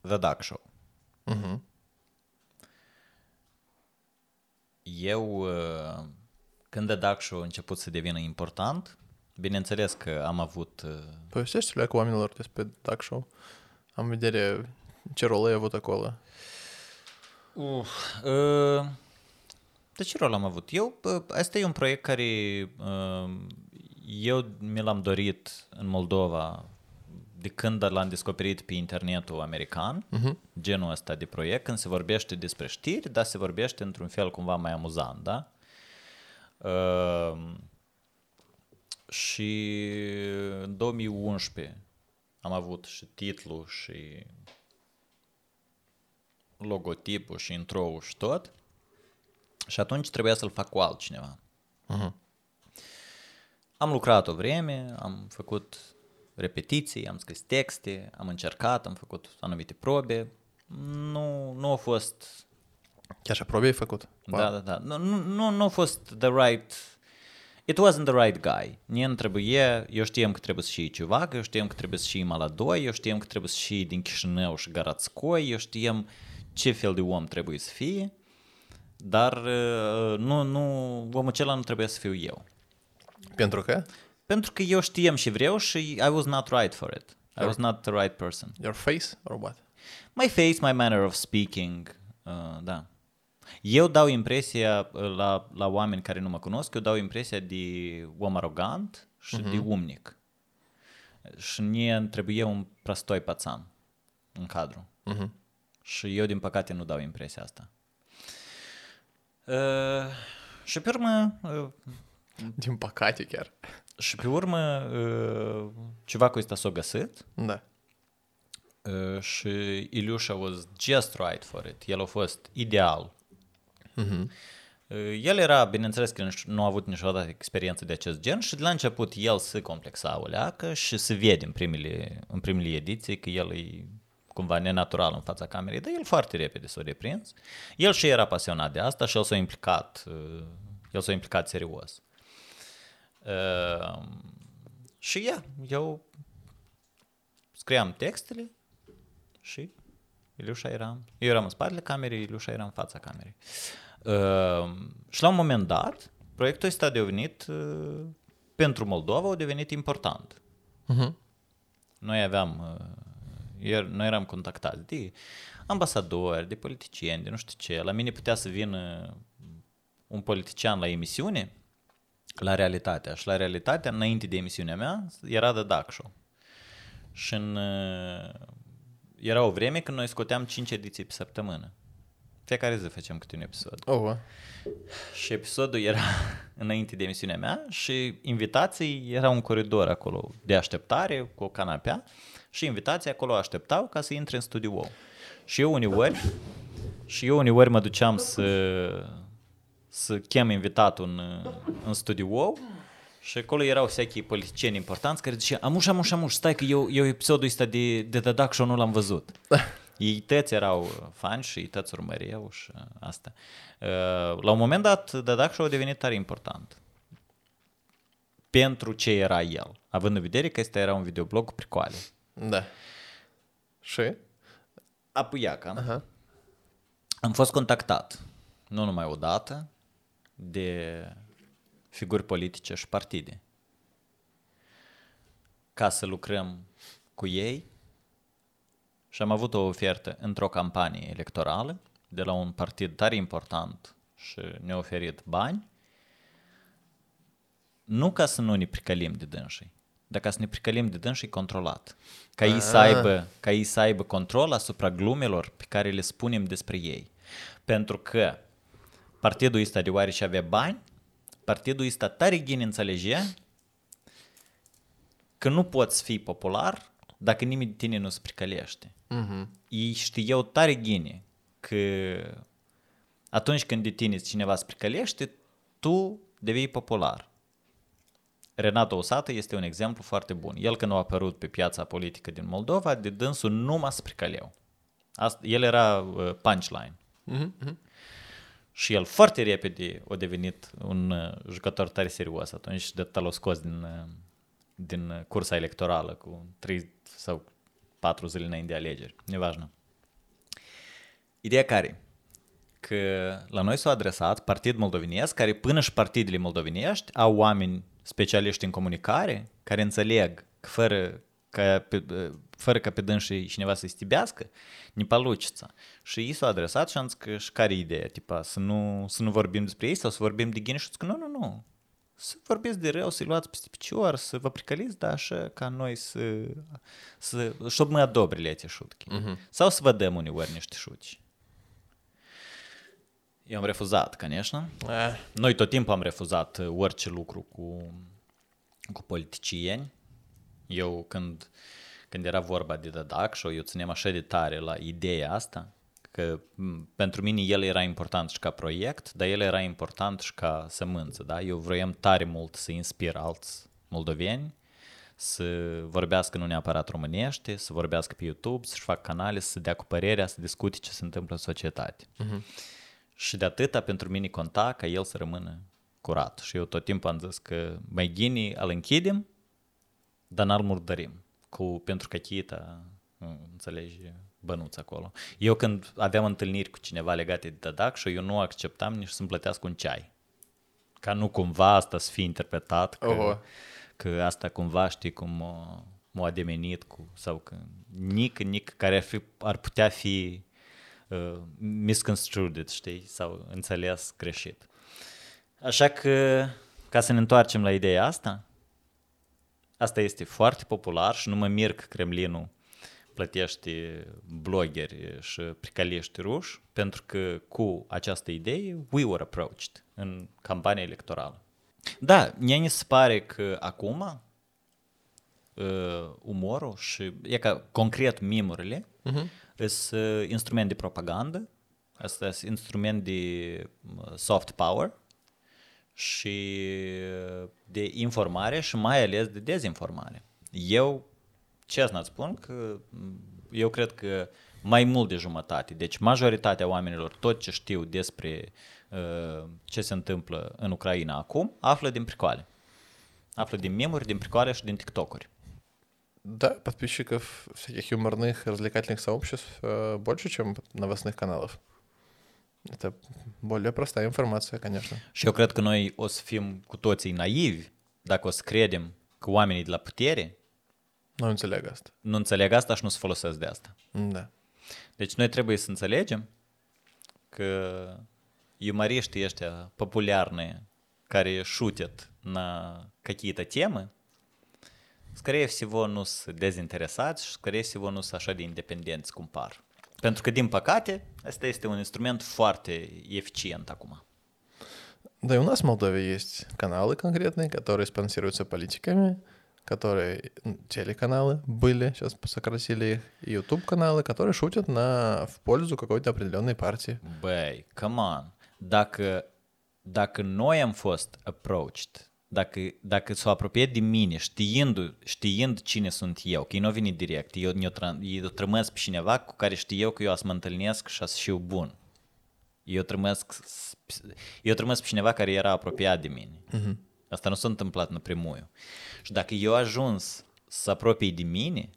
B: The Duck Show.
A: Uh-huh.
B: Eu, uh, când The Duck Show a început să devină important, bineînțeles că am avut... Uh,
A: Povestește-le cu oamenilor despre The Duck Show. Am vedere ce rol ai avut acolo.
B: Uh, uh, de ce rol am avut? Eu, uh, asta e un proiect care uh, eu mi l-am dorit în Moldova de când l-am descoperit pe internetul american, uh-huh. genul ăsta de proiect, când se vorbește despre știri, dar se vorbește într-un fel cumva mai amuzant, da? Uh, și în 2011 am avut și titlul și logotipul și intro și tot. Și atunci trebuia să-l fac cu altcineva.
A: Uh-huh.
B: Am lucrat o vreme, am făcut repetiții, am scris texte, am încercat, am făcut anumite probe. Nu, nu a fost...
A: Chiar și probe ai făcut? Wow.
B: Da, da, da. Nu, nu, nu a fost the right... It wasn't the right guy. Mie îmi trebuie, eu știam că trebuie să și ceva, eu știam că trebuie să și Maladoi, eu știam că trebuie să și din Chișinău și Garațcoi, eu știam ce fel de om trebuie să fie dar uh, nu, nu, omul acela nu trebuie să fiu eu.
A: Pentru că
B: Pentru că eu știam și vreau și I was not right for it. I was not the right person.
A: your face or what?
B: My face, my manner of speaking, uh, da. Eu dau impresia uh, la, la oameni care nu mă cunosc, eu dau impresia de om arogant și uh-huh. de umnic. Și mie îmi trebuie un prostoi pațan în cadru.
A: Uh-huh.
B: Și eu, din păcate, nu dau impresia asta. Ă, și pe urmă... Ă,
A: Din păcate chiar.
B: Și pe urmă ă, ceva cu ăsta s-a găsit.
A: Da.
B: Și Iliușa was just right for it. El a fost ideal. Mm-hmm. El era, bineînțeles că nu a avut niciodată experiență de acest gen și de la început el se complexa o leacă și se vede în primele, în primele ediții că el e cumva nenatural în fața camerei, dar el foarte repede s-a reprins. El și era pasionat de asta și el s-a implicat, uh, el s-a implicat serios. Uh, și ia, eu scriam textele și Iliușa era... Eu eram în spatele camerei, Iliușa era în fața camerei. Uh, și la un moment dat, proiectul ăsta a devenit, uh, pentru Moldova, a devenit important.
A: Mhm.
B: Noi aveam, uh, ier, noi eram contactați de ambasadori, de politicieni, de nu știu ce. La mine putea să vină un politician la emisiune, la realitatea. Și la realitatea, înainte de emisiunea mea, era de Duck Show. Și în, uh, era o vreme când noi scoteam 5 ediții pe săptămână. Fiecare zi făceam câte un episod.
A: Oh,
B: Și episodul era înainte de emisiunea mea și invitații era un coridor acolo de așteptare cu o canapea și invitații acolo așteptau ca să intre în studio wow. Și eu uneori, și eu uneori mă duceam să, să chem invitatul în, în studio wow și acolo erau seachii politicieni importanți care ziceau, amuș, amuș, amuș, stai că eu, eu episodul ăsta de, de The Duck Show nu l-am văzut. Ei tăți erau fani și ei tăți urmăreau și asta. Uh, La un moment dat, The Duck Show a devenit tare important. Pentru ce era el. Având în vedere că este era un videoblog cu pricoale.
A: Da. Și?
B: Apuiaca.
A: Aha.
B: Am fost contactat, nu numai o dată, de figuri politice și partide. Ca să lucrăm cu ei și am avut o ofertă într-o campanie electorală de la un partid tare important și ne-a oferit bani, nu ca să nu ne pricălim de dânsii, dar ca să ne pricălim de dânsii controlat. Ca ei, să aibă, ca ei să aibă control asupra glumelor pe care le spunem despre ei. Pentru că partidul ăsta deoarece avea bani, partidul ăsta tare gine înțelegea că nu poți fi popular dacă nimeni de tine nu se pricălește.
A: Mhm.
B: Ei știau tare gine că atunci când de tine cineva se pricălește, tu devii popular. Renato Osată este un exemplu foarte bun. El când a apărut pe piața politică din Moldova, de dânsul nu m-a pricăleau. Asta, el era uh, punchline.
A: Mhm, mhm.
B: Și el foarte repede a devenit un uh, jucător tare serios atunci de l-a scos din, uh, din uh, cursa electorală cu 3 sau 4 zile înainte de alegeri. Nevajnă. Ideea care? Că la noi s-a adresat Partid Moldovenesc, care până și partidele moldovenești au oameni specialiști în comunicare, care înțeleg că fără ca pe, fără ca pe dânsii cineva să-i stibească, ne palucița. Și ei s-au adresat și am zis că și care e ideea? Tipa, să nu, să nu vorbim despre ei sau să vorbim de ghine și că nu, nu, nu. Să vorbiți de rău, să-i luați peste picior, să vă pricăliți, dar așa ca noi să... să чтобы мы одобрили эти шутки. Sau să vă dăm uneori niște șutci. Eu am refuzat, конечно.
A: Ah,
B: Noi tot timpul am refuzat uh, orice lucru cu, cu politicieni. Eu când, când era vorba de The Duck Show, eu țineam așa de tare la ideea asta, că m, pentru mine el era important și ca proiect, dar el era important și ca sămânță, da? Eu vroiam tare mult să inspir alți moldoveni să vorbească nu neapărat românește, să vorbească pe YouTube, să-și facă canale, să dea cu părerea, să discute ce se întâmplă în societate. Și de atâta pentru mine conta ca el să rămână curat. Și eu tot timpul am zis că mai ghinii îl închidem, dar n-al murdărim. Cu, pentru că chita, înțelegi, bănuți acolo. Eu când aveam întâlniri cu cineva legate de Dadac și eu nu acceptam nici să-mi plătească un ceai. Ca nu cumva asta să fie interpretat că,
A: Oho.
B: că asta cumva știi cum m-a, m-a ademenit cu, sau că nic, nic care ar, fi, ar putea fi uh, misconstrued, știi, sau înțeles greșit. Așa că, ca să ne întoarcem la ideea asta, asta este foarte popular și nu mă mir că Kremlinul plătește blogeri și pricalești ruși, pentru că cu această idee we were approached în campania electorală. Da, mie mi se pare că acum uh, umorul și, e ca concret memurile, uh-huh. Sunt uh, instrument de propagandă, asta sunt instrument de uh, soft power și uh, de informare și mai ales de dezinformare. Eu, ce să spun, că m, eu cred că mai mult de jumătate, deci majoritatea oamenilor, tot ce știu despre uh, ce se întâmplă în Ucraina acum, află din pricoale. Află din memuri, din pricoale și din TikTok-uri.
A: Да, подписчиков всяких юморных, развлекательных сообществ э, больше, чем новостных каналов. Это более простая информация, конечно.
B: Că noi o să fim cu toții naivi dacă o să credem că oamenii de la putere
A: Nu înțeleg asta.
B: nu înțeleg asta și nu se folosesc de asta.
A: Да.
B: Deci noi trebuie să înțelegem că юмористы ăștia популярные, care шутят на какие-то темы, скорее всего nu sunt dezinteresați și скорее всего nu sunt așa de independenți cum par. Pentru că, din păcate, asta este un instrument foarte eficient acum.
A: Да и у нас в Молдове есть каналы конкретные, которые спонсируются политиками, которые телеканалы были, сейчас сократили их, и YouTube-каналы, которые шутят на, в пользу какой-то определенной партии.
B: Băi, come on, dacă, dacă noi am fost approached, dacă, dacă s-o apropie de mine, știind, știind cine sunt eu, că ei nu au venit direct, eu o eu trămăsc pe cineva cu care știu eu că eu să mă întâlnesc și să fiu bun. Eu trămăsc, eu trămăsc pe cineva care era apropiat de mine. Uh-huh. Asta nu s-a întâmplat în primul. Și dacă eu ajuns să apropii de mine,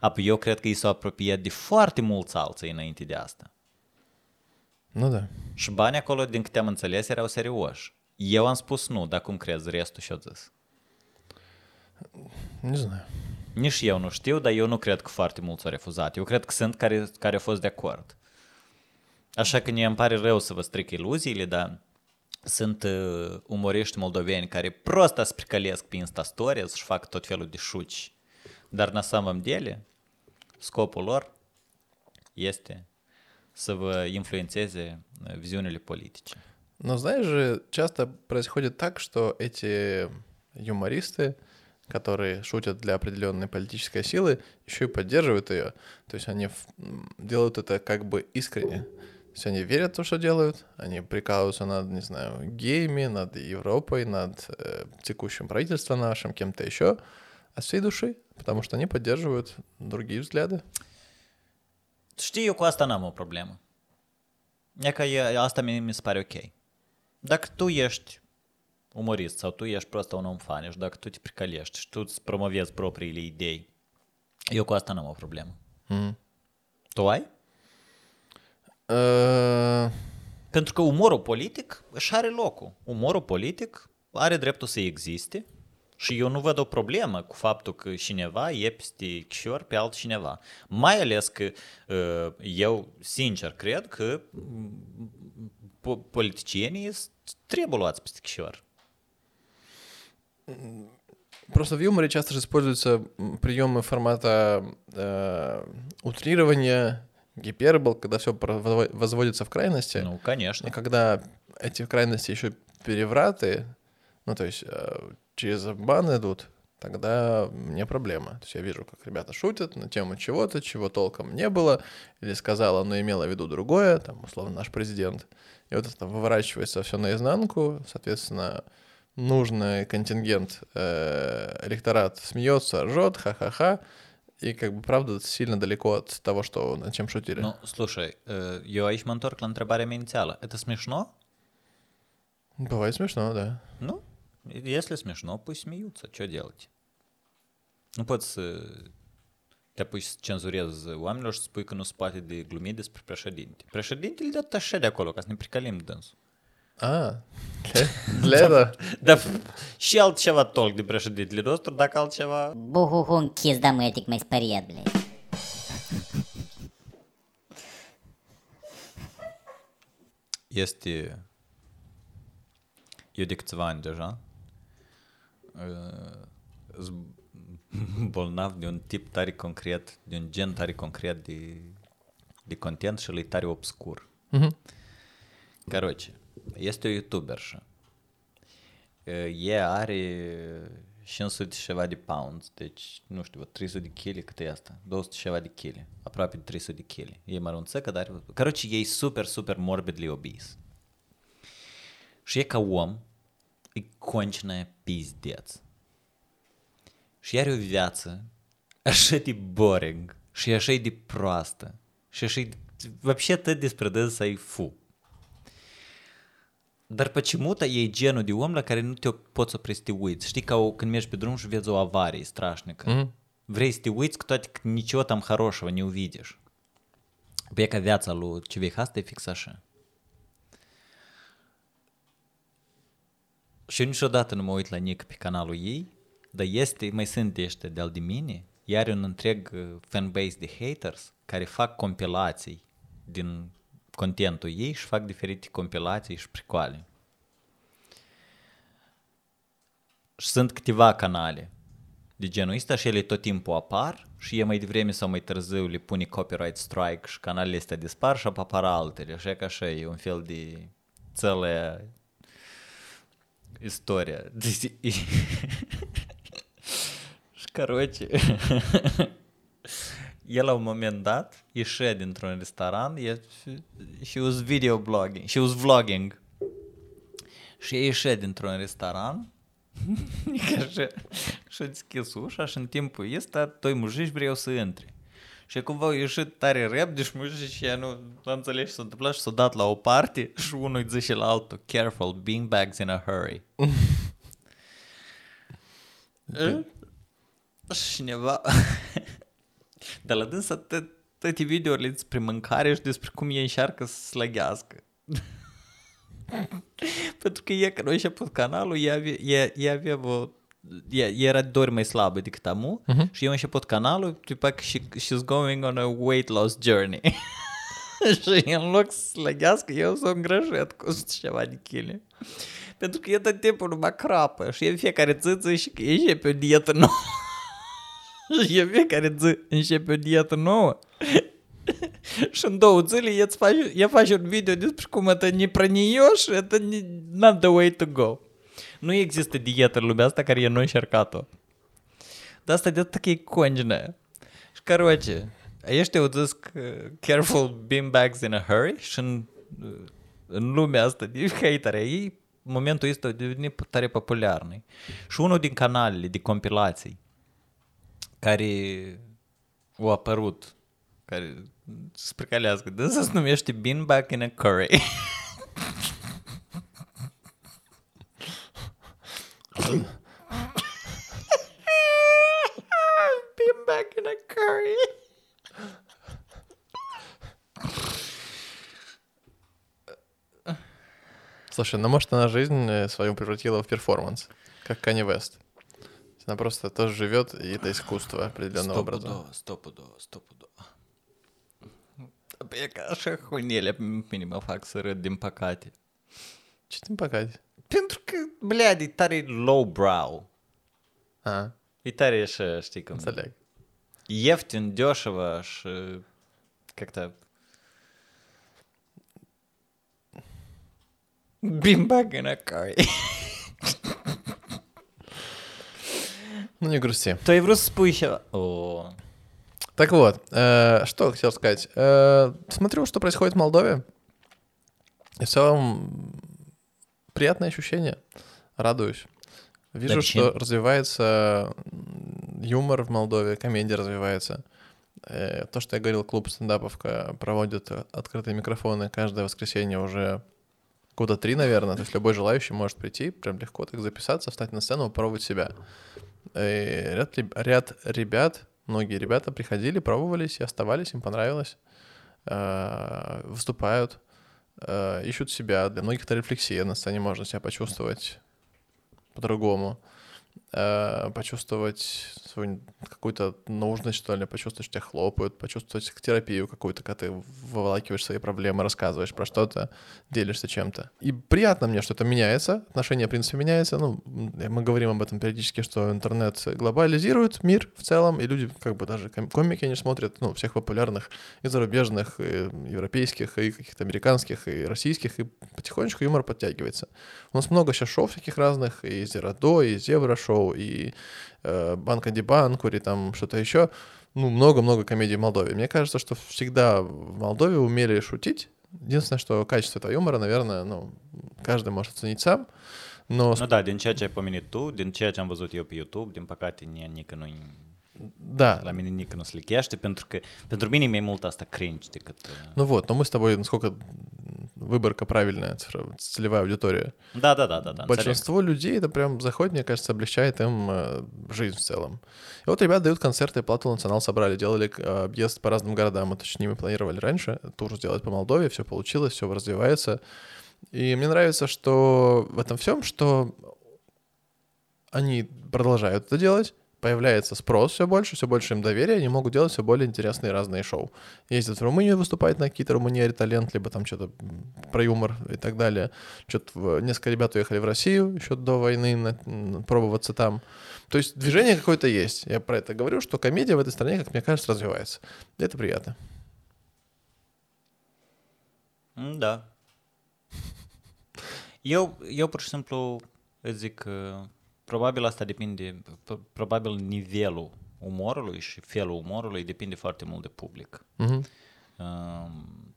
B: apoi eu cred că i s-au apropiat de foarte mulți alții înainte de asta.
A: Nu da.
B: Și banii acolo, din câte am înțeles, erau serioși. Eu am spus nu, dar cum crezi restul și-o zis?
A: Nu știu.
B: Nici eu nu știu, dar eu nu cred că foarte mulți au refuzat. Eu cred că sunt care, care au fost de acord. Așa că ne îmi pare rău să vă stric iluziile, dar sunt uh, umoriști moldoveni care prost spricălesc pe Insta Stories și fac tot felul de șuci. Dar na samom dele, scopul lor este să vă influențeze uh, viziunile politice.
A: Но знаешь же, часто происходит так, что эти юмористы, которые шутят для определенной политической силы, еще и поддерживают ее. То есть они делают это как бы искренне. То есть они верят в то, что делают, они прикалываются над, не знаю, геями, над Европой, над э, текущим правительством нашим, кем-то еще, от всей души, потому что они поддерживают другие взгляды.
B: Știi, eu cu asta n-am o problemă. E că e, asta mi. Dacă tu ești umorist sau tu ești prost un om fan, și dacă tu te pricalești și tu îți promovezi propriile idei, eu cu asta n-am o problemă.
A: Mm.
B: Tu ai?
A: Uh...
B: Pentru că umorul politic își are locul. Umorul politic are dreptul să existe și eu nu văd o problemă cu faptul că cineva e peste chișor pe altcineva. Mai ales că uh, eu, sincer, cred că politicienii trebuie luați peste chior.
A: Просто в юморе часто же используются приемы формата э, утрирования, гипербол, когда все возводится в крайности.
B: Ну,
A: И
B: конечно.
A: когда эти крайности еще перевраты, ну, то есть э, через бан идут, тогда мне проблема. То есть я вижу, как ребята шутят на тему чего-то, чего толком не было, или сказала, но имела в виду другое, там, условно, наш президент. И вот это выворачивается все наизнанку, соответственно, нужный контингент э, электорат смеется, ржет, ха-ха-ха, и как бы правда сильно далеко от того, что над чем шутили.
B: Nu, слушай, eu aici mă întorc la întrebarea mea inițială. Это смешно?
A: Бывает смешно, да.
B: Ну, если смешно, пусть смеются. Что делать? Poți să te apuci să cenzurezi oamenilor și să spui că nu se poate de glumit despre președinte. Președintele de atașe de acolo, ca să ne pricalim dânsul.
A: Ah, Da.
B: Da. și altceva tolc de președintele nostru, dacă altceva...
D: Buhuhu, închis, da, mătic, mai spăriat.
B: Este... Eu de câțiva ani deja uh, bolnav de un tip tare concret, de un gen tare concret de, de content și el e tare obscur.
A: Mhm.
B: Uh-huh. Caroce, este o youtuber și ea are 500 și ceva de pounds, deci, nu știu, 300 de kg, cât e asta? 200 și ceva de kg, aproape 300 de kg. E mărunțăcă, dar... Caroce, e super, super morbidly obese. Și e ca om, e concină pizdeț Și are o viață așa de boring și așa de proastă și așa de... Вообще tot despre dânsa e fu. Dar почему-то e genul de om la care nu te poți opri să te uiți. Știi ca o, când mergi pe drum și vezi o avarie strașnică.
A: Mhm.
B: Vrei să te uiți, cu toate că ничего там хорошего не увидишь. Pe ca viața lui Civei asta e fix așa. Și eu niciodată nu mă uit la Nick pe canalul ei, dar este, mai sunt ăștia de-al de mine, iar un întreg uh, fanbase de haters care fac compilații din contentul ei și fac diferite compilații și pricoale. Și sunt câteva canale de genul ăsta și ele tot timpul apar și e mai devreme sau mai târziu le pune copyright strike și canalele astea dispar și apar altele. Așa că așa e un fel de țelă istoria. Deci, și короче, el la un moment dat ieșea dintr-un restaurant e, și was video blogging, și was vlogging. Și ieșea dintr-un restaurant Ca și, și-a deschis ușa și în timpul ăsta toi mujici vreau să intre. Și cumva au ieșit tare repede și mujici și ea nu a înțeles ce s-a întâmplat și s-a dat la o parte și unul îi zice la altul, careful, beanbags in a hurry. E? și cineva... Dar la dânsa tot, toate videourile despre mâncare și despre cum ei încearcă să slăgească. Pentru că e, când a început canalul, ea avea, ea, ea avea o ea, ea era dori mai slabă decât amu uh-huh. și eu am început canalul, după că she, she's going on a weight loss journey. și în loc să slăgească, eu s-o îngrășet cu ceva de chile. Pentru că e tot timpul numai crapă și e fiecare țâță și că e pe o dietă nouă și e fiecare zi începe o dietă nouă. și în două zile ea, faci, ea face un video despre cum это не про нее și это не, not the way to go. Nu există dietă în lumea asta care eu nu încercat-o. Dar asta de atât că e congină. Și короче, ăștia au zis că careful beanbags in a hurry și în, în lumea asta de hatere ei, momentul ăsta a devenit tare popular. Nu? Și unul din canalele de compilații care au apărut, care se precalească, de să se numește Beanbag in a Curry. Beanbag in a Curry.
A: Слушай, ну может она жизнь э, свою превратила в перформанс, как Kanye West она просто тоже живет, и это искусство определенного образа.
B: Стопудово, стопудово, стопудово. Яка ж охуєля мініма факсери дім
A: пакаті. ты тим
B: Потому что блядь, e low brow
A: А.
B: E tare așa, știi cum...
A: Înțeleg.
B: Ieftin, дешево și... Как-то... Бимбак на кой.
A: Ну не грусти.
B: Vrut să spui ceva? Oh.
A: Так вот, э, что хотел сказать. Э, смотрю, что происходит в Молдове. И в целом приятное ощущение. Радуюсь. Вижу,
B: Да,
A: что развивается юмор в Молдове, комедия развивается. Э, то, что я говорил, клуб стендаповка проводит открытые микрофоны каждое воскресенье уже года три, наверное. То есть любой желающий может прийти, прям легко так записаться, встать на сцену, попробовать себя. И ряд, ряд ребят, многие ребята приходили, пробовались и оставались, им понравилось, э, выступают, э, ищут себя. Для многих это рефлексия, на сцене можно себя почувствовать по-другому, э, почувствовать свою какую-то нужность, что ли, почувствовать, что тебя хлопают, почувствовать терапию какую-то, когда ты выволакиваешь свои проблемы, рассказываешь про что-то, делишься чем-то. И приятно мне, что это меняется, отношение, в принципе, меняется. Ну, мы говорим об этом периодически, что интернет глобализирует мир в целом, и люди, как бы даже ком- комики, они смотрят, ну, всех популярных и зарубежных, и европейских, и каких-то американских, и российских, и потихонечку юмор подтягивается. У нас много сейчас шоу всяких разных, и Зерадо, и Зебра шоу, и э, Банка Дебанкури, там что-то еще. Ну, много-много комедий в Молдове. Мне кажется, что всегда в Молдове умели шутить. Единственное, что качество этого юмора, наверное, ну, каждый может оценить сам. Но
B: Nu da, din ceea ce ai pomenit tu, din ceea ce am văzut eu pe YouTube, din păcate nică nu
A: да,
B: la mine nică nu se lichește, pentru că pentru mine e mai mult asta cringe decât...
A: Ну вот, но мы с тобой, насколько выборка правильная, цифровая, целевая аудитория.
B: Да-да-да-да.
A: Большинство людей это прям заходит, мне кажется, облегчает им э, жизнь в целом. И вот ребята дают концерты, Плату Национал собрали, делали э, объезд по разным городам. Мы точнее мы планировали раньше тур сделать по Молдове, все получилось, все развивается. И мне нравится, что в этом всем, что они продолжают это делать, появляется спрос все больше, все больше им доверия, они могут делать все более интересные разные шоу. Ездят в Румынию выступать на какие-то румыниаре талент, либо там что-то про юмор и так далее. Что-то несколько ребят уехали в Россию еще до войны на, пробоваться там. То есть движение какое-то есть. Я про это говорю, что комедия в этой стране, как мне кажется, развивается. И это приятно.
B: Da. Eu, eu pur și simplu probabil asta depinde, p- probabil nivelul umorului și felul umorului depinde foarte mult de public.
A: Мгм.
B: Uh,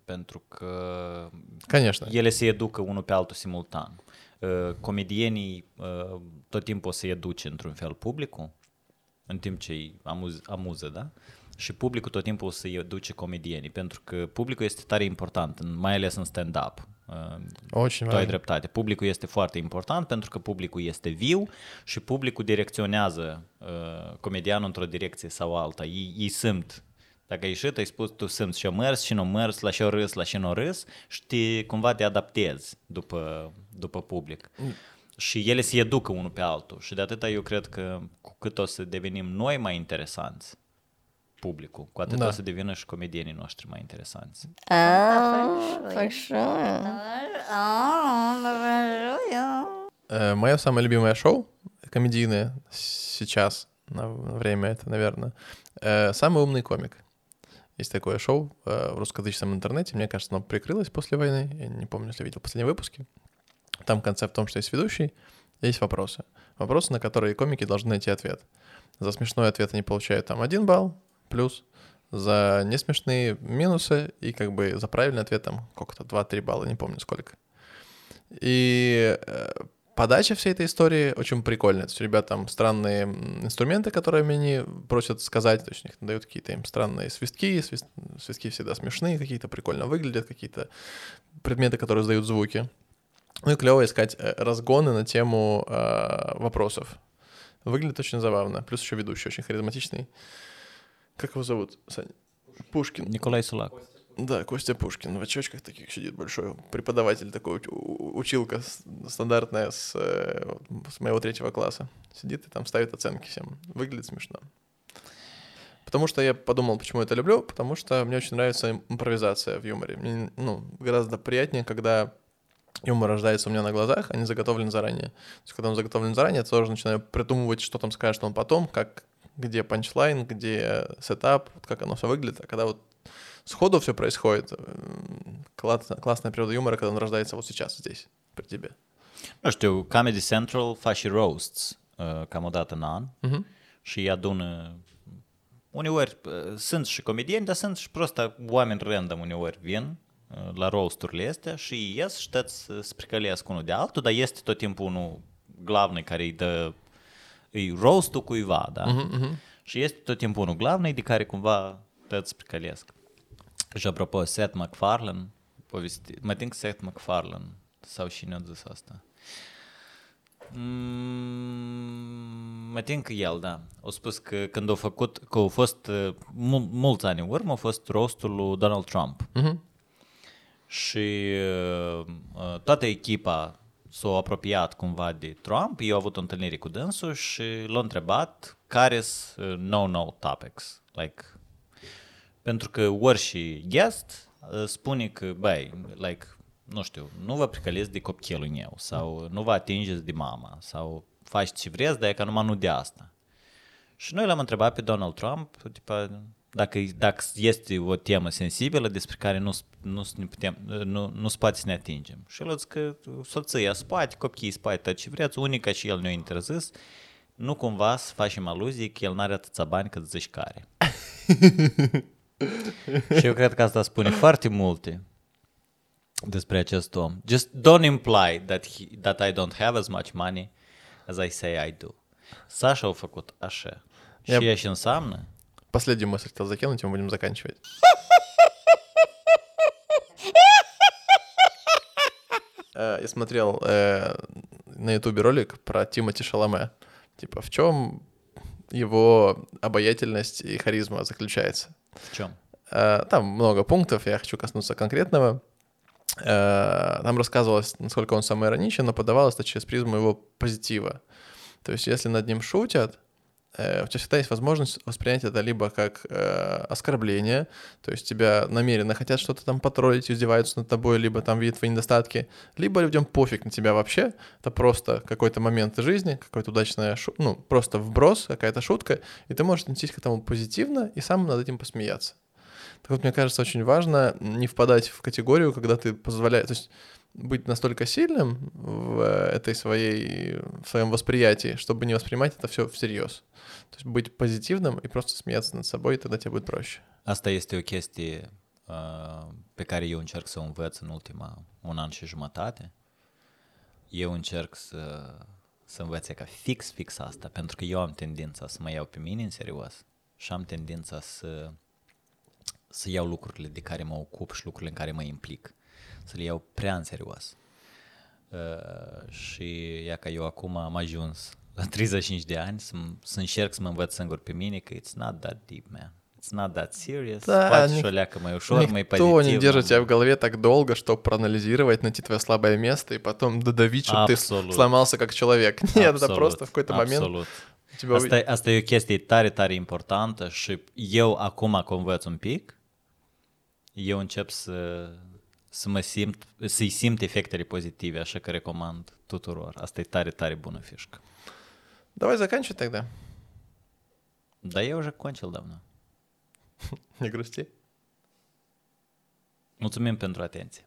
B: pentru că
A: Конечно.
B: ele se educă unul pe altul simultan. Uh, comedienii uh, tot timpul o să educe într-un fel publicul, în timp ce îi amuz, amuză, da? Și publicul tot timpul o să educe comedienii, pentru că publicul este tare important, în- mai ales în stand-up. Uh,
A: Очень
B: tu ai
A: важно.
B: dreptate. Publicul este foarte important pentru că publicul este viu și publicul direcționează uh, comedianul într-o direcție sau alta. Ei, ei simt. Dacă ai ieșit, ai spus, tu simți și-o mers, și nu mers, la și-o râs, la și nu râs și te, cumva te adaptezi după, după public. Și ele se educă unul pe altul. Și de atâta eu cred că cu cât o să devenim noi mai interesanți, publicul, cu atât
A: Da.
B: o să devină și comedienii noștri mai interesanți.
A: Мое самое любимое шоу комедийное сейчас, на время это, наверное, «Самый умный комик». Есть такое шоу в русскоязычном интернете, мне кажется, оно прикрылось после войны, я не помню, если видел последние выпуски. Там концепт в том, что есть ведущий, есть вопросы. Вопросы, на которые комики должны найти ответ. За смешной ответ они получают там один балл, плюс, за несмешные минусы, и как бы за правильный ответ там сколько-то, 2-3 балла, не помню сколько. И э, подача всей этой истории очень прикольная. То есть у там странные инструменты, которыми они просят сказать, то есть у них дают какие-то им странные свистки, свист- свистки всегда смешные, какие-то прикольно выглядят, какие-то предметы, которые издают звуки. Ну и клево искать э, разгоны на тему э, вопросов. Выглядит очень забавно. Плюс еще ведущий очень харизматичный. Как его зовут, Саня? Пушкин.
B: Nicolae Sulac.
A: Да, Костя Пушкин в очочках таких сидит большой преподаватель такой, училка стандартная с, э, с моего третьего класса. Сидит и там ставит оценки всем. Выглядит смешно. Потому что я подумал, почему я это люблю, потому что мне очень нравится им- импровизация в юморе. Мне ну, гораздо приятнее, когда юмор рождается у меня на глазах, а не заготовлен заранее. То есть, когда он заготовлен заранее, я тоже начинаю придумывать, что там скажет он потом, как, где панчлайн, где сетап, вот как оно все выглядит. А когда вот сходу все происходит, м, класс- классная природа юмора, когда он рождается вот сейчас, здесь, при тебе.
B: Nu știu, Comedy Central face și roasts uh, cam o dată în an
A: Мгм.
B: și îi adună... Uneori uh, sunt și comedieni, dar sunt și prosta oameni random uneori vin uh, la roasturile astea și ei ies și tăți să se pricălesc unul de altul, dar este tot timpul unul glavnic care îi dă e rostul cuiva, da?
A: Uh-huh, uh-huh.
B: Și este tot timpul unul glavnei de care cumva tăți pricălesc. Și apropo, Seth MacFarlane, povesti, mă think Seth MacFarlane, sau și ne-a zis asta. Mm, mă tin el, da. A spus că când au făcut, că au fost uh, mul- mulți ani în urmă, a fost rostul lui Donald Trump.
A: Mm-hmm.
B: Și uh, uh, toată echipa s-a apropiat cumva de Trump, eu au avut o întâlnire cu dânsul și l-a întrebat care sunt uh, no-no topics. Like, pentru că ori și guest uh, spune că, băi, like, nu știu, nu vă pricăliți de copilul meu sau nu vă atingeți de mama sau faceți ce vreți, dar e că numai nu de asta. Și noi l-am întrebat pe Donald Trump, tipa, dacă, dacă este o temă sensibilă despre care nu, nu, ne putem, nu, nu spate să ne atingem. Și el zice că soția spate, copiii spate, tot ce vreți, unica și el ne-a interzis, nu cumva să facem aluzie că el n-are atâția bani cât zici care. și eu cred că asta spune foarte multe despre acest om. Just don't imply that, he, that I don't have as much money as I say I do. Sasha a făcut așa. Și
A: yep.
B: ea și înseamnă
A: Последнюю мысль хотел закинуть, и мы будем заканчивать. Э, Я смотрел э, на ютубе ролик про Тимоти Шаломе. Типа, в чем его обаятельность и харизма заключается?
B: В чем?
A: Э, Там много пунктов, я хочу коснуться конкретного. Там рассказывалось, насколько он самоироничен, но подавалось это через призму его позитива. То есть, если над ним шутят, у тебя всегда есть возможность воспринять это либо как э, оскорбление, то есть тебя намеренно хотят что-то там потроллить, издеваются над тобой, либо там видят твои недостатки, либо людям пофиг на тебя вообще, это просто какой-то момент жизни, какой-то удачная шу- ну, просто вброс, какая-то шутка, и ты можешь отнестись к этому позитивно и сам над этим посмеяться. Так вот, мне кажется, очень важно не впадать в категорию, когда ты позволяешь, то есть быть настолько сильным в этой своей, в своем восприятии, чтобы не воспринимать это все всерьез. То есть быть позитивным и просто смеяться nад собой, тогда тебе будет проще.
B: Uh, eu încerc să o învăț în ultima un an și jumătate. Eu încerc să, să învăț ca fix, fix asta, pentru că eu am tendința să mă iau pe mine în serios și am tendința să, să iau lucrurile de care mă ocup și lucrurile în care mă implic, să le iau prea în serios. Uh, și ia ca eu acum am ajuns la 35 de ani să, să încerc să mă învăț singur pe mine că it's not that deep, man. It's not that serious.
A: Да,
B: și
A: ник-
B: o leacă mai ușor, mai
A: Никто не держит тебя в голове так долго, чтобы проанализировать, найти твое слабое место и потом додавить, чтобы ты сломался как человек. Нет, это
B: Absolut,
A: просто в какой-то момент тебя
B: Asta, e- asta e o chestie tare, tare importantă și eu acum că învăț un pic, eu încep să, să mă simt, să-i simt efectele pozitive, așa că recomand tuturor. Asta e tare, tare bună fișcă.
A: Давай заканчивать тогда.
B: Dar eu уже кончил давно.
A: Не грусти.
B: Mulțumim pentru atenție.